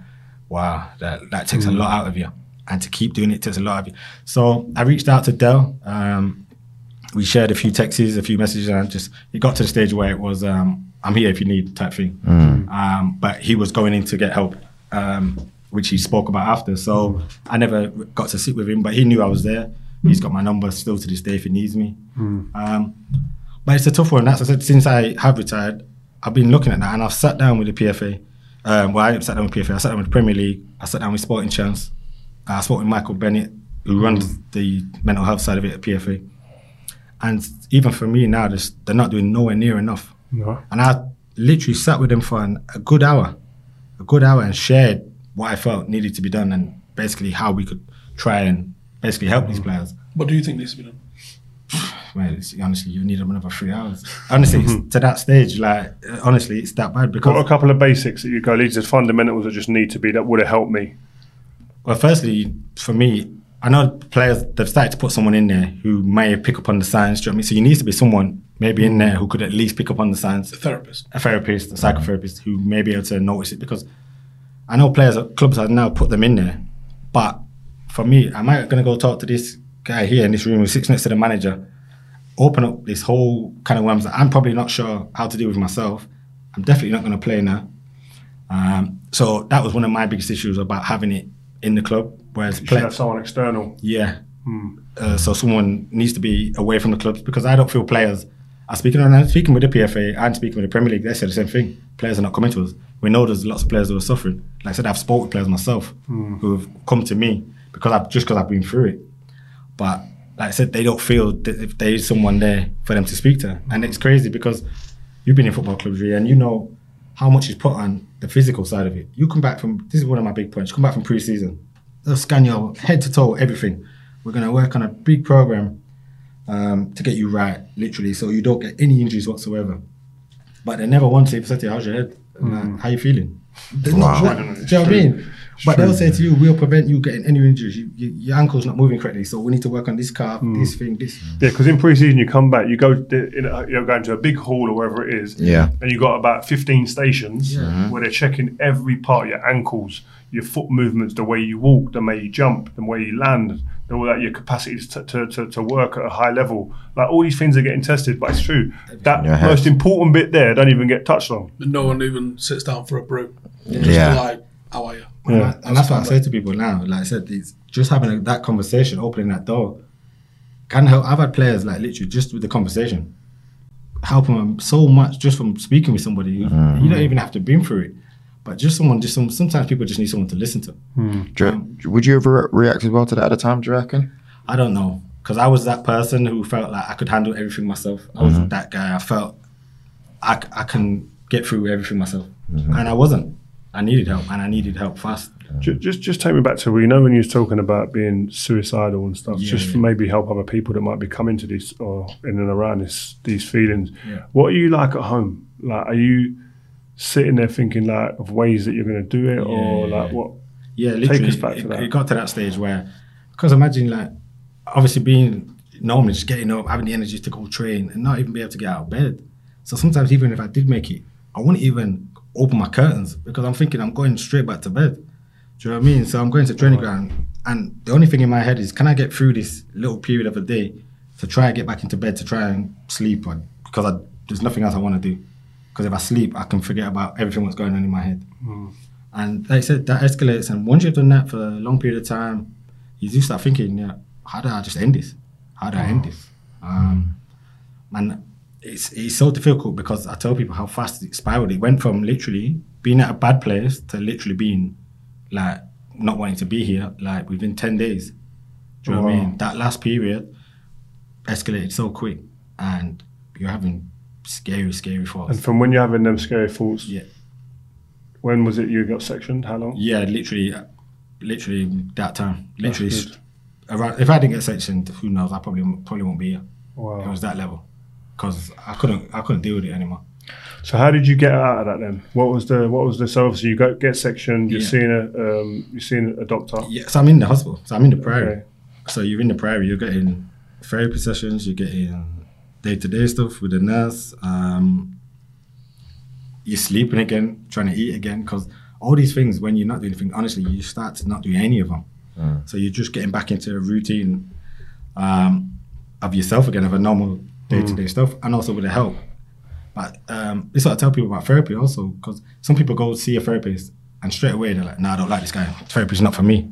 wow, that that takes a lot out of you, and to keep doing it takes a lot of you. So I reached out to Dell. Um, we shared a few texts, a few messages, and just it got to the stage where it was, um, "I'm here if you need" type thing. Um, but he was going in to get help, um, which he spoke about after. So I never got to sit with him, but he knew I was there. He's got my number still to this day if he needs me. Um, but it's a tough one. That's I said since I have retired, I've been looking at that, and I've sat down with the PFA. Um, well, I haven't sat down with PFA. I sat down with the Premier League. I sat down with Sporting Chance. I spoke with Michael Bennett, who runs the mental health side of it at PFA. And even for me now, this- they're not doing nowhere near enough. No. And I literally sat with them for an, a good hour, a good hour, and shared what I felt needed to be done, and basically how we could try and basically help these mm. players. What do you think needs to be done? Well, honestly, you need them another three hours. Honestly, it's mm-hmm. to that stage, like honestly, it's that bad because What are a couple of basics that you go, these are fundamentals that just need to be, that would have helped me? Well, firstly, for me, I know players they've started to put someone in there who may pick up on the signs. Do you know what I mean? So you need to be someone maybe in there who could at least pick up on the signs. A therapist. A therapist, a psychotherapist who may be able to notice it because I know players at clubs have now put them in there. But for me, am I going to go talk to this guy here in this room who sits next to the manager, open up this whole kind of worms that I'm probably not sure how to deal with myself? I'm definitely not going to play now. Um, so that was one of my biggest issues about having it in the club. Whereas You should play, have someone external. yeah. Uh, so someone needs to be away from the clubs because I don't feel players are speaking. And I'm speaking with the PFA and speaking with the Premier League. They say the same thing. Players are not coming to us. We know there's lots of players who are suffering. Like I said, I've spoken with players myself who have come to me because I've just because I've been through it. But like I said, they don't feel that if there is someone there for them to speak to, and it's crazy because you've been in football clubs, Rio, and you know how much is put on the physical side of it. You come back from this is one of my big points. You come back from pre-season, they'll scan your head to toe, everything. We're gonna work on a big program um, to get you right, literally, so you don't get any injuries whatsoever. But they never once say, "Sati, how's your head? Like, mm-hmm. how you feeling?" They're not Wow. sure. Do you know what I mean? But they'll say to you, "We'll prevent you getting any injuries. You, you, your ankle's not moving correctly, so we need to work on this calf, mm. this thing, this." Yeah, because in pre-season you come back, you go, to, in a, you're going to a big hall or wherever it is, Yeah. and you got about 15 stations mm-hmm. where they're checking every part, of your ankles, your foot movements, the way you walk, the way you jump, the way you land, all that, your capacity to, to, to, to work at a high level. Like all these things are getting tested, but it's true. That most important bit there don't even get touched on. And no one even sits down for a brew. Just Yeah. like, how are you? And, I- and that's what I say to people now. Like I said, it's just having a, that conversation, opening that door, can help. I've had players like literally just with the conversation, helping them so much just from speaking with somebody. who- You don't even have to been through it, but just someone. Just some. Sometimes people just need someone to listen to. Hmm. Do you- would you ever react as well to that at the time do you reckon I don't know because I was that person who felt like I could handle everything myself. I was mm-hmm. that guy. I felt I, I can get through everything myself, mm-hmm. and I wasn't. I needed help, and I needed help fast. Ju- Just, just take me back to where you know when you was talking about being suicidal and stuff. Yeah, just yeah. maybe help other people that might be coming to this or in and around this these feelings. Yeah. What are you like at home? Like, are you sitting there thinking like of ways that you're going to do it, or Yeah. like what? Yeah, Take literally, us back to it, that. it got to that stage where, because imagine like, obviously being normally just getting up, having the energy to go train, and not even be able to get out of bed. So sometimes even if I did make it, I wouldn't even open my curtains because I'm thinking I'm going straight back to bed. Do you know what I mean? So I'm going to training ground, and the only thing in my head is, can I get through this little period of a day to try and get back into bed to try and sleep? Or, because I, there's nothing else I want to do. Because if I sleep, I can forget about everything that's going on in my head. And like I said, that escalates. And once you've done that for a long period of time, you do start thinking, yeah, how do I just end this? How do I end this? Um, and it's it's so difficult because I tell people how fast it spiraled. It went from literally being at a bad place to literally being like not wanting to be here, like within 10 days. Do you know what I mean? That last period escalated so quick and you're having scary, scary thoughts. And from when you're having them scary thoughts, yeah. when was it you got sectioned? How long? Yeah, literally, literally that time. Literally, around, if I didn't get sectioned, who knows? I probably probably won't be here. Wow. It was that level because I couldn't I couldn't deal with it anymore. So how did you get out of that then? What was the what was the so obviously you got get sectioned, you're Yeah. seeing a um, you're seeing a doctor. Yeah, so I'm in the hospital. So I'm in the Priory. Okay. So you're in the Priory. You're getting therapy sessions. You're getting day to day stuff with the nurse. Um, you're sleeping again, trying to eat again, because all these things, when you're not doing anything, honestly, you start to not do any of them. So you're just getting back into a routine um, of yourself again, of a normal day to day stuff, and also with the help. But um, this is what I tell people about therapy also, because some people go see a therapist and straight away they're like, "No, I don't like this guy. Therapy's not for me."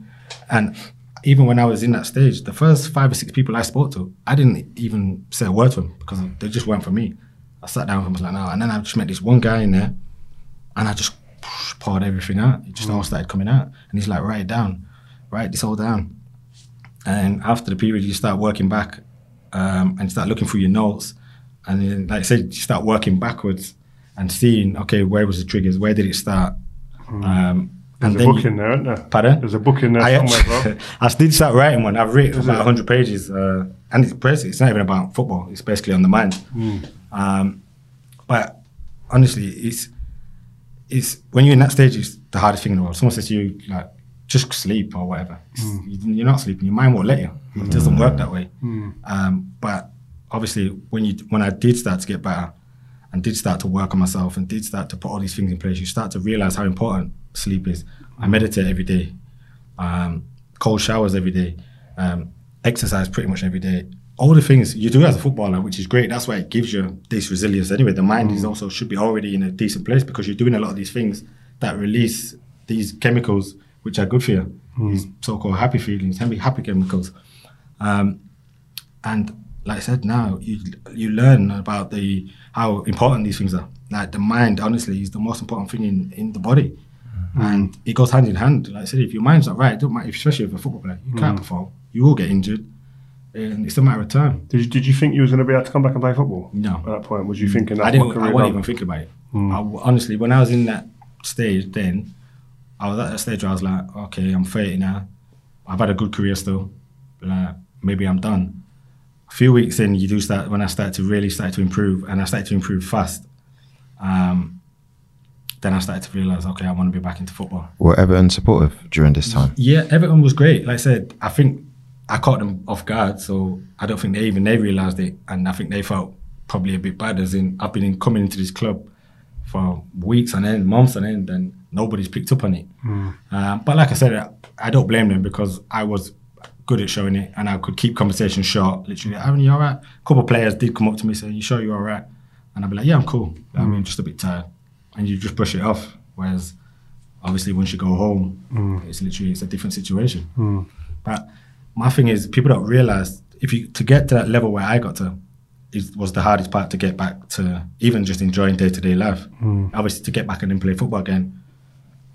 And even when I was in that stage, the first five or six people I spoke to, I didn't even say a word to them because they just weren't for me. I sat down and was like, "No," and then I just met this one guy in there, and I just poured everything out. It just all started coming out, and he's like, "Write it down, write this all down." And after the period, you start working back um, and start looking through your notes. And then, like I said, you start working backwards and seeing, okay, where was the triggers? Where did it start? Um, There's and a book you- in there, isn't there? Pardon? There's a book in there I, somewhere, bro. I did start writing one. I've written Is about it? 100 pages. Uh, and it's basically, it's not even about football. It's basically on the mind. Hmm. Um, but honestly, it's it's when you're in that stage, it's the hardest thing in the world. Someone says to you, like, just sleep or whatever. Hmm. you- You're not sleeping. Your mind won't let you. It doesn't work that way. Um, but obviously, when you when I did start to get better and did start to work on myself and did start to put all these things in place, you start to realize how important sleep is. I meditate every day, um, cold showers every day, um, exercise pretty much every day. All the things you do as a footballer, which is great. That's why it gives you this resilience. Anyway, the mind is also should be already in a decent place because you're doing a lot of these things that release these chemicals which are good for you. These so-called happy feelings, happy happy chemicals. Um, and like I said, now you you learn about the how important these things are. Like the mind, honestly, is the most important thing in, in the body, and it goes hand in hand. Like I said, if your mind's not right, it don't matter. Especially if you're a football player, you mm. can't perform. You will get injured, and it's a matter of time. Did you, did you think you was going to be able to come back and play football? No. At that point, was you thinking that's I didn't. I wasn't even thinking about it. Mm. I w honestly, when I was in that stage, then I was at that stage where I was like, okay, I'm 30 now. I've had a good career still. Like, uh, maybe I'm done. A few weeks in, you do start when I started to really start to improve, and I started to improve fast. Um, then I started to realize, okay, I want to be back into football. Were Everton supportive during this time? Yeah, Everton was great. Like I said, I think I caught them off guard, so I don't think they even they realised it, and I think they felt probably a bit bad. As in, I've been in, coming into this club for weeks and end, months and end, and nobody's picked up on it. Um, but like I said, I, I don't blame them because I was good at showing it, and I could keep conversations short. Literally, Aaron, you all right? A couple of players did come up to me saying, "You sure you're all right?" And I'd be like, "Yeah, I'm cool. I mean, just a bit tired," and you just brush it off. Whereas obviously once you go home, mm. it's literally it's a different situation. Mm. But my thing is, people don't realize if you to get to that level where I got to, is was the hardest part to get back to even just enjoying day to day life. Mm. Obviously, to get back and then play football again.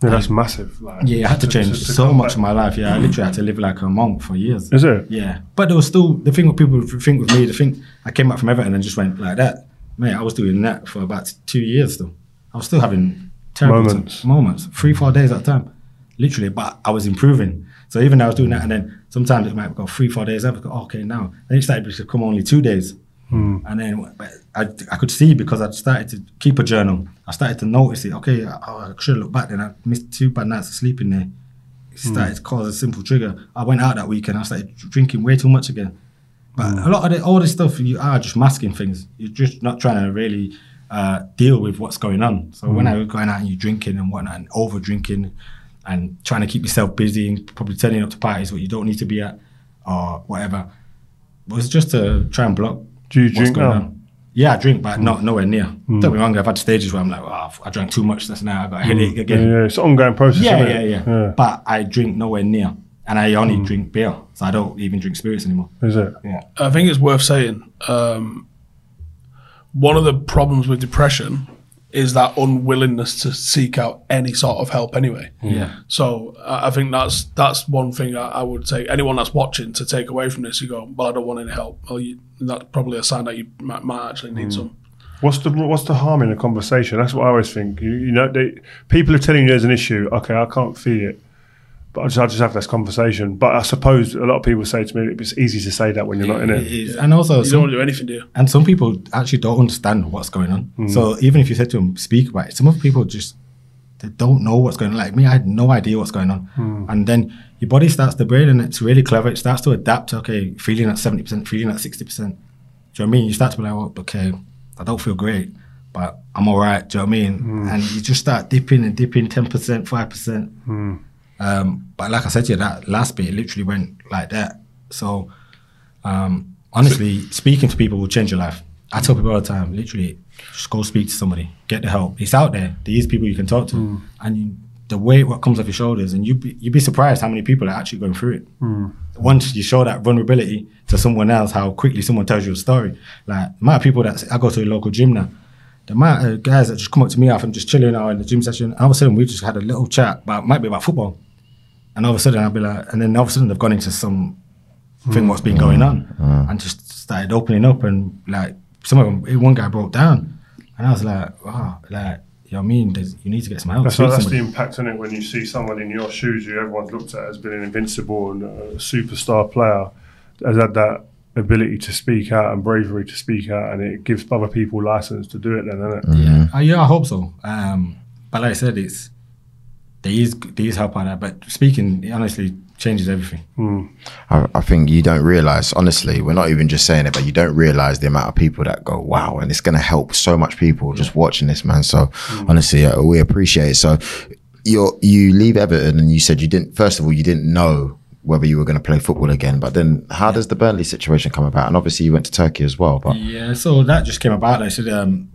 Yeah, that's um, massive. Like, Yeah, I had to change to so much back. in my life. Yeah, I literally had to live like a monk for years. Is it? Yeah, but there was still the thing. with people think with me, the thing I came back from Everton and just went like that. Mate, I was doing that for about two years still. I was still having terrible Moments. moments, three, four days at a time, literally. But I was improving. So even though I was doing that, and then sometimes it might go three, four days. I would go, okay, now. Then it started to come only two days. Hmm. And then I, I could see because I started to keep a journal. I started to notice it. Okay, I, I should look back then. I missed two bad nights of sleep in there. It hmm. started to cause a simple trigger. I went out that weekend. I started drinking way too much again. But hmm. a lot of the, all this stuff, you are just masking things. You're just not trying to really uh, deal with what's going on. So when mm. I was going out and you're drinking and whatnot, and over drinking, and trying to keep yourself busy and probably turning up to parties where you don't need to be at, or whatever, it was just to try and block. Do you what's drink going now? on. Yeah, I drink, but not mm. nowhere near. Mm. Don't be wrong. I've had stages where I'm like, oh, I drank too much. That's now I got a headache Yeah, again. yeah, it's an ongoing process. Yeah, isn't yeah, it? yeah, But I drink nowhere near, and I only drink beer, so I don't even drink spirits anymore. Is it? Yeah. I think it's worth saying um, one of the problems with depression is that unwillingness to seek out any sort of help anyway. Yeah. So I I think that's that's one thing I, I would say anyone that's watching to take away from this. You go, well, I don't want any help. Well, you, that's probably a sign that you might, might actually need hmm. some. What's the what's the harm in a conversation? That's what I always think. You, you know, they, people are telling you there's an issue. Okay, I can't feel it, but I just, I just have this conversation. But I suppose a lot of people say to me, it's easy to say that when you're not in It it. is. And also, You some- don't do anything, do you? and some people actually don't understand what's going on. Mm. So even if you said to them, speak about it, some other people just they don't know what's going on. Like me, I had no idea what's going on. Mm. And then your body starts to brain and it's really clever. It starts to adapt. Okay, feeling at 70%, feeling at 60%. Do you know what I mean? You start to be like, well, okay, I don't feel great, but I'm all right. Do you know what I mean? Mm. And you just start dipping and dipping 10%, 5%. Um, but like I said to you, that last bit, it literally went like that. So um, honestly, speaking to people will change your life. I tell people all the time, literally, just go speak to somebody, get the help. It's out there. There is people you can talk to, and you, the weight what comes off your shoulders, and you be, you'd be surprised how many people are actually going through it. Once you show that vulnerability to someone else, how quickly someone tells you a story. Like my people that I go to a local gym now, the amount of guys that just come up to me after I'm just chilling out in the gym session, all of a sudden we just had a little chat about might be about football, and all of a sudden I'll be like, and then all of a sudden they've gone into some thing what's been going on and just started opening up and like some of them one guy broke down. And I was like wow like you know what I mean? There's, you need to get some help. That's, Speak that's the impact on it when you see someone in your shoes who everyone's looked at as being an invincible and a superstar player has had that ability to speak out and bravery to speak out, and it gives other people license to do it. Then, doesn't it? yeah. Uh, yeah I hope so. Um, but like I said it's there is there is help out there but speaking honestly changes everything I, I think you don't realize, honestly, we're not even just saying it, but you don't realize the amount of people that go, wow, and it's going to help so much people just watching this, man. So honestly, uh, we appreciate it. So you you leave Everton and you said you didn't, first of all, you didn't know whether you were going to play football again, but then how does the Burnley situation come about? And obviously you went to Turkey as well, but Yeah, so that just came about. I said um,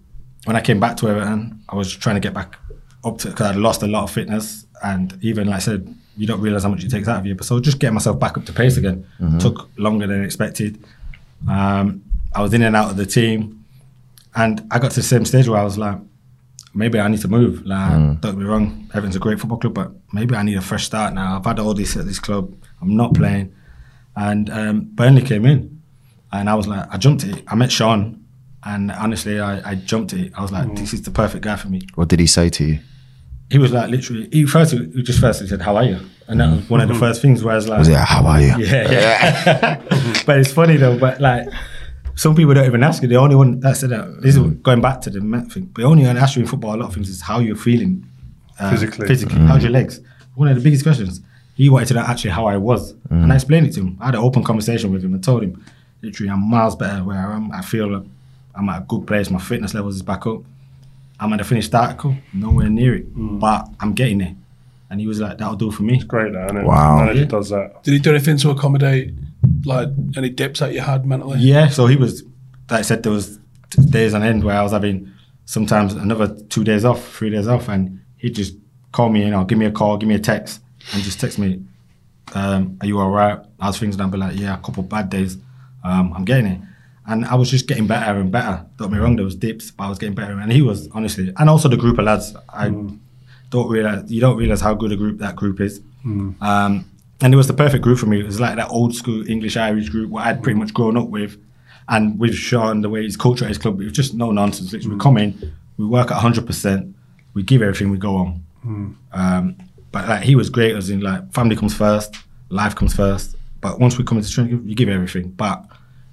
when I came back to Everton, I was trying to get back up to because I'd lost a lot of fitness, and even like I said, you don't realize how much it takes out of you. But so just getting myself back up to pace again took longer than expected. Um, I was in and out of the team, and I got to the same stage where I was like, maybe I need to move. Like, don't get me wrong, Everton's a great football club, but maybe I need a fresh start now. I've had all this at this club. I'm not playing, and um, Burnley came in, and I was like, I jumped it. I met Sean, and honestly, I, I jumped it. I was like, this is the perfect guy for me. what did he say to you? He was like, literally, he first, he just firstly said, "How are you?" And that was one of the mm-hmm. first things where I was like, Was it, how are you? yeah, yeah. but it's funny though. But like, some people don't even ask you. The only one that said that this is mm-hmm. going back to the Met thing. The only one ask you in football a lot of things is how you're feeling uh, Physically. Physically, mm-hmm. how's your legs? One of the biggest questions. He wanted to know actually how I was, and I explained it to him. I had an open conversation with him and told him, literally, I'm miles better where I am. I feel like I'm at a good place. My fitness levels is back up. I'm at the finished article, nowhere near it, but I'm getting there. And he was like, "That'll do for me." Great, that, isn't it? Wow. Manager Yeah. does that. Did he do anything to accommodate like any dips that you had mentally? Yeah, so he was. Like I said, there was t- days on end where I was having sometimes another two days off, three days off, and he'd just call me, you know, give me a call, give me a text, and just text me, um, "Are you all right?" I was things, and I'd be like, "Yeah, a couple bad days, um, I'm getting it." And I was just getting better and better. Don't get me wrong, there was dips, but I was getting better. And he was honestly, and also the group of lads. I don't realize you don't realize how good a group that group is. Um, and it was the perfect group for me. It was like that old school English Irish group what I'd pretty much grown up with, and with Sean the way he's culture at his club. It was just no nonsense. Literally, we come in, we work at hundred percent. we give everything, we go home. Um, but like he was great, as in like family comes first, life comes first. But once we come into training, you give everything. But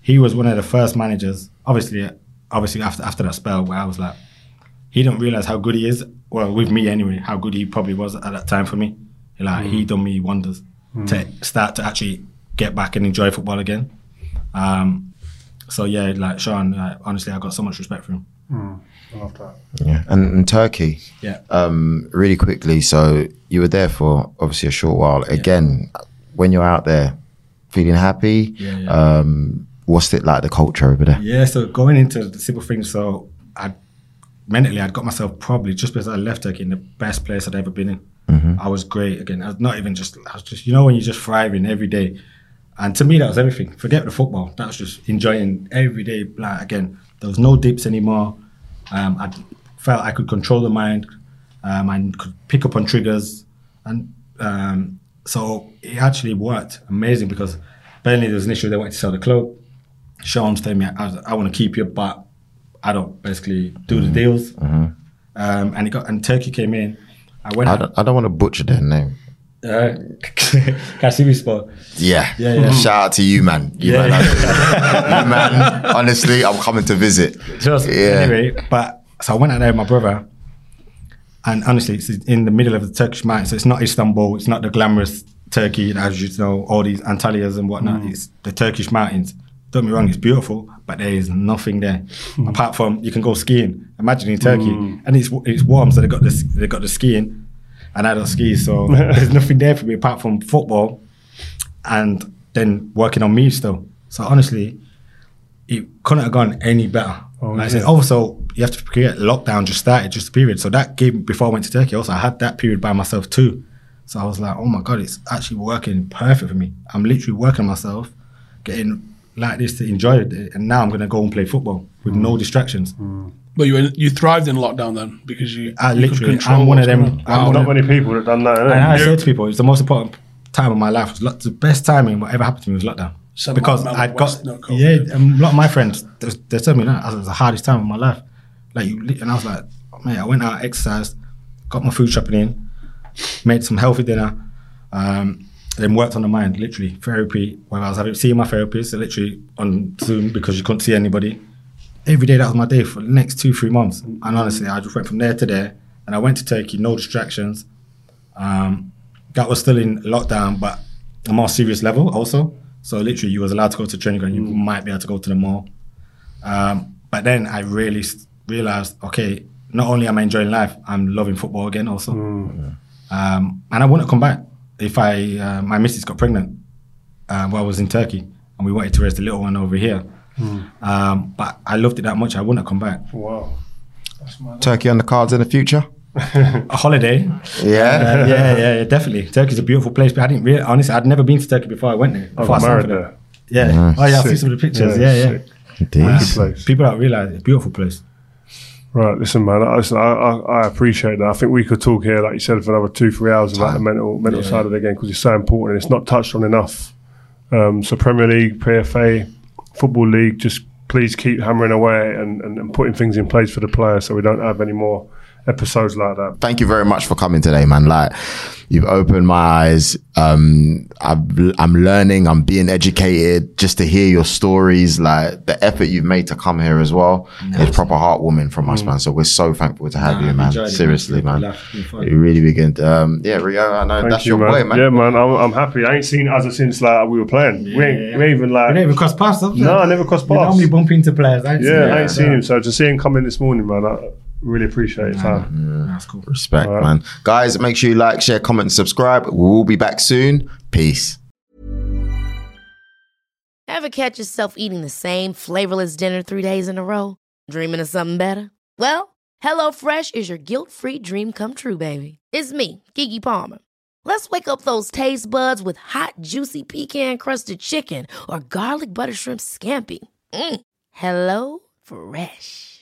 he was one of the first managers. Obviously, obviously after after that spell, where I was like, he didn't realize how good he is. Well, with me anyway, how good he probably was at that time for me. Like he done me wonders to start to actually get back and enjoy football again. Um, so yeah, like Sean, like, honestly, I got so much respect for him. I love that. Yeah. And, and Turkey, Yeah. um, really quickly. So you were there for obviously a short while. Again, when you're out there, feeling happy. Yeah, yeah. Um, what's it like the culture over there? Yeah, so going into the simple things, so I mentally I'd got myself probably just because I left Turkey in the best place I'd ever been in. I was great again. I was not even just I was just you know when you're just thriving every day. And to me that was everything. Forget the football. That was just enjoying every day. Like again, there was no dips anymore. Um, I felt I could control the mind. Um, I could pick up on triggers, and um, so it actually worked amazing because Burnley there was an issue. They wanted to sell the club. Sean's telling me I, I want to keep you, but I don't basically do the deals. Um, and it got and Turkey came in. I went. I don't, I don't want to butcher their name. Uh, Kayserispor. Yeah. Yeah, yeah. Shout out to you, man. You, Yeah. man, you, man. Honestly, I'm coming to visit. Just Yeah. anyway, but so I went out there with my brother, and honestly, it's in the middle of the Turkish mountains. So it's not Istanbul. It's not the glamorous Turkey, as you know, all these Antalyas and whatnot. It's the Turkish mountains. Don't be wrong, it's beautiful, but there is nothing there hmm. apart from you can go skiing. Imagine in Turkey, hmm. and it's it's warm, so they got this they got the skiing, and I don't ski, so there's nothing there for me apart from football, and then working on me still. So honestly, it couldn't have gone any better. Oh, like I said, also you have to create lockdown just started just a period. So that game before I went to Turkey, also I had that period by myself too. So I was like, oh my god, it's actually working perfect for me. I'm literally working myself, getting like this to enjoy it, and now I'm gonna go and play football with no distractions. But you you thrived in lockdown then because you, I you could literally- control I'm one of them- going. I'm Wow. Not many people that done that. And I innit? say to people, it's the most important time of my life. Lo- the best timing whatever happened to me was lockdown. Seven because I'd West, got no yeah, um, a lot of my friends they, they told me that it was the hardest time of my life. Like you, and I was like, man, I went out, exercised, got my food shopping in, made some healthy dinner, um, then worked on the mind. Literally therapy. When I was having seeing my therapist, literally on Zoom because you couldn't see anybody. Every day that was my day for the next two three months. And honestly, I just went from there to there, and I went to Turkey, no distractions. Um, that was still in lockdown, but a more serious level also. So literally, you was allowed to go to training ground. You might be able to go to the mall. Um, but then I really realized, okay, not only am I enjoying life, I'm loving football again also. Um, and I wouldn't come back if I uh, my missus got pregnant uh, while I was in Turkey, and we wanted to raise the little one over here. Um, but I loved it that much, I wouldn't have come back. Wow. Turkey on the cards in the future? A holiday, Yeah. Uh, yeah, yeah, yeah, definitely. Turkey's a beautiful place, but I didn't really, honestly, I'd never been to Turkey before I went there. I Before I got signed married there. Yeah. Oh yeah, I've seen some of the pictures. Yeah, Yeah, yeah. sick. Decent. Place. People don't realize it's a beautiful place. Right, listen, man. I, listen, I, I, I appreciate that. I think we could talk here, like you said, for another two, three hours about the mental mental side of the game because it's so important and it's not touched on enough. Um, so Premier League, PFA, Football League, just please keep hammering away and, and, and putting things in place for the players so we don't have any more episodes like that. Thank you very much for coming today, man. Like, you've opened my eyes. Um, I've, I'm learning. I'm being educated just to hear your stories. Like the effort you've made to come here as well is proper heartwarming from us, man. So we're so thankful to have you, man. enjoyed it, Seriously, man. man. Laughed, been fun. You really begin. Um, yeah, Rio. I know Thank that's you, your boy, man. Yeah, man. I'm, I'm happy. I ain't seen Azza since like we were playing. we, ain't, we ain't even like. We don't even cross paths. No, I never crossed We paths. normally bump into players. I ain't seen yeah. I ain't seen him. So to see him come in this morning, man, I really appreciate it. man. That's cool. Respect, All right. man. Guys, make sure you like, share, comment, and subscribe. We'll be back soon. Peace. Ever catch yourself eating the same flavorless dinner three days in a row? Dreaming of something better? Well, HelloFresh is your guilt-free dream come true, baby. It's me, Keke Palmer. Let's wake up those taste buds with hot, juicy pecan-crusted chicken or garlic butter shrimp scampi. Mm. Hello Fresh.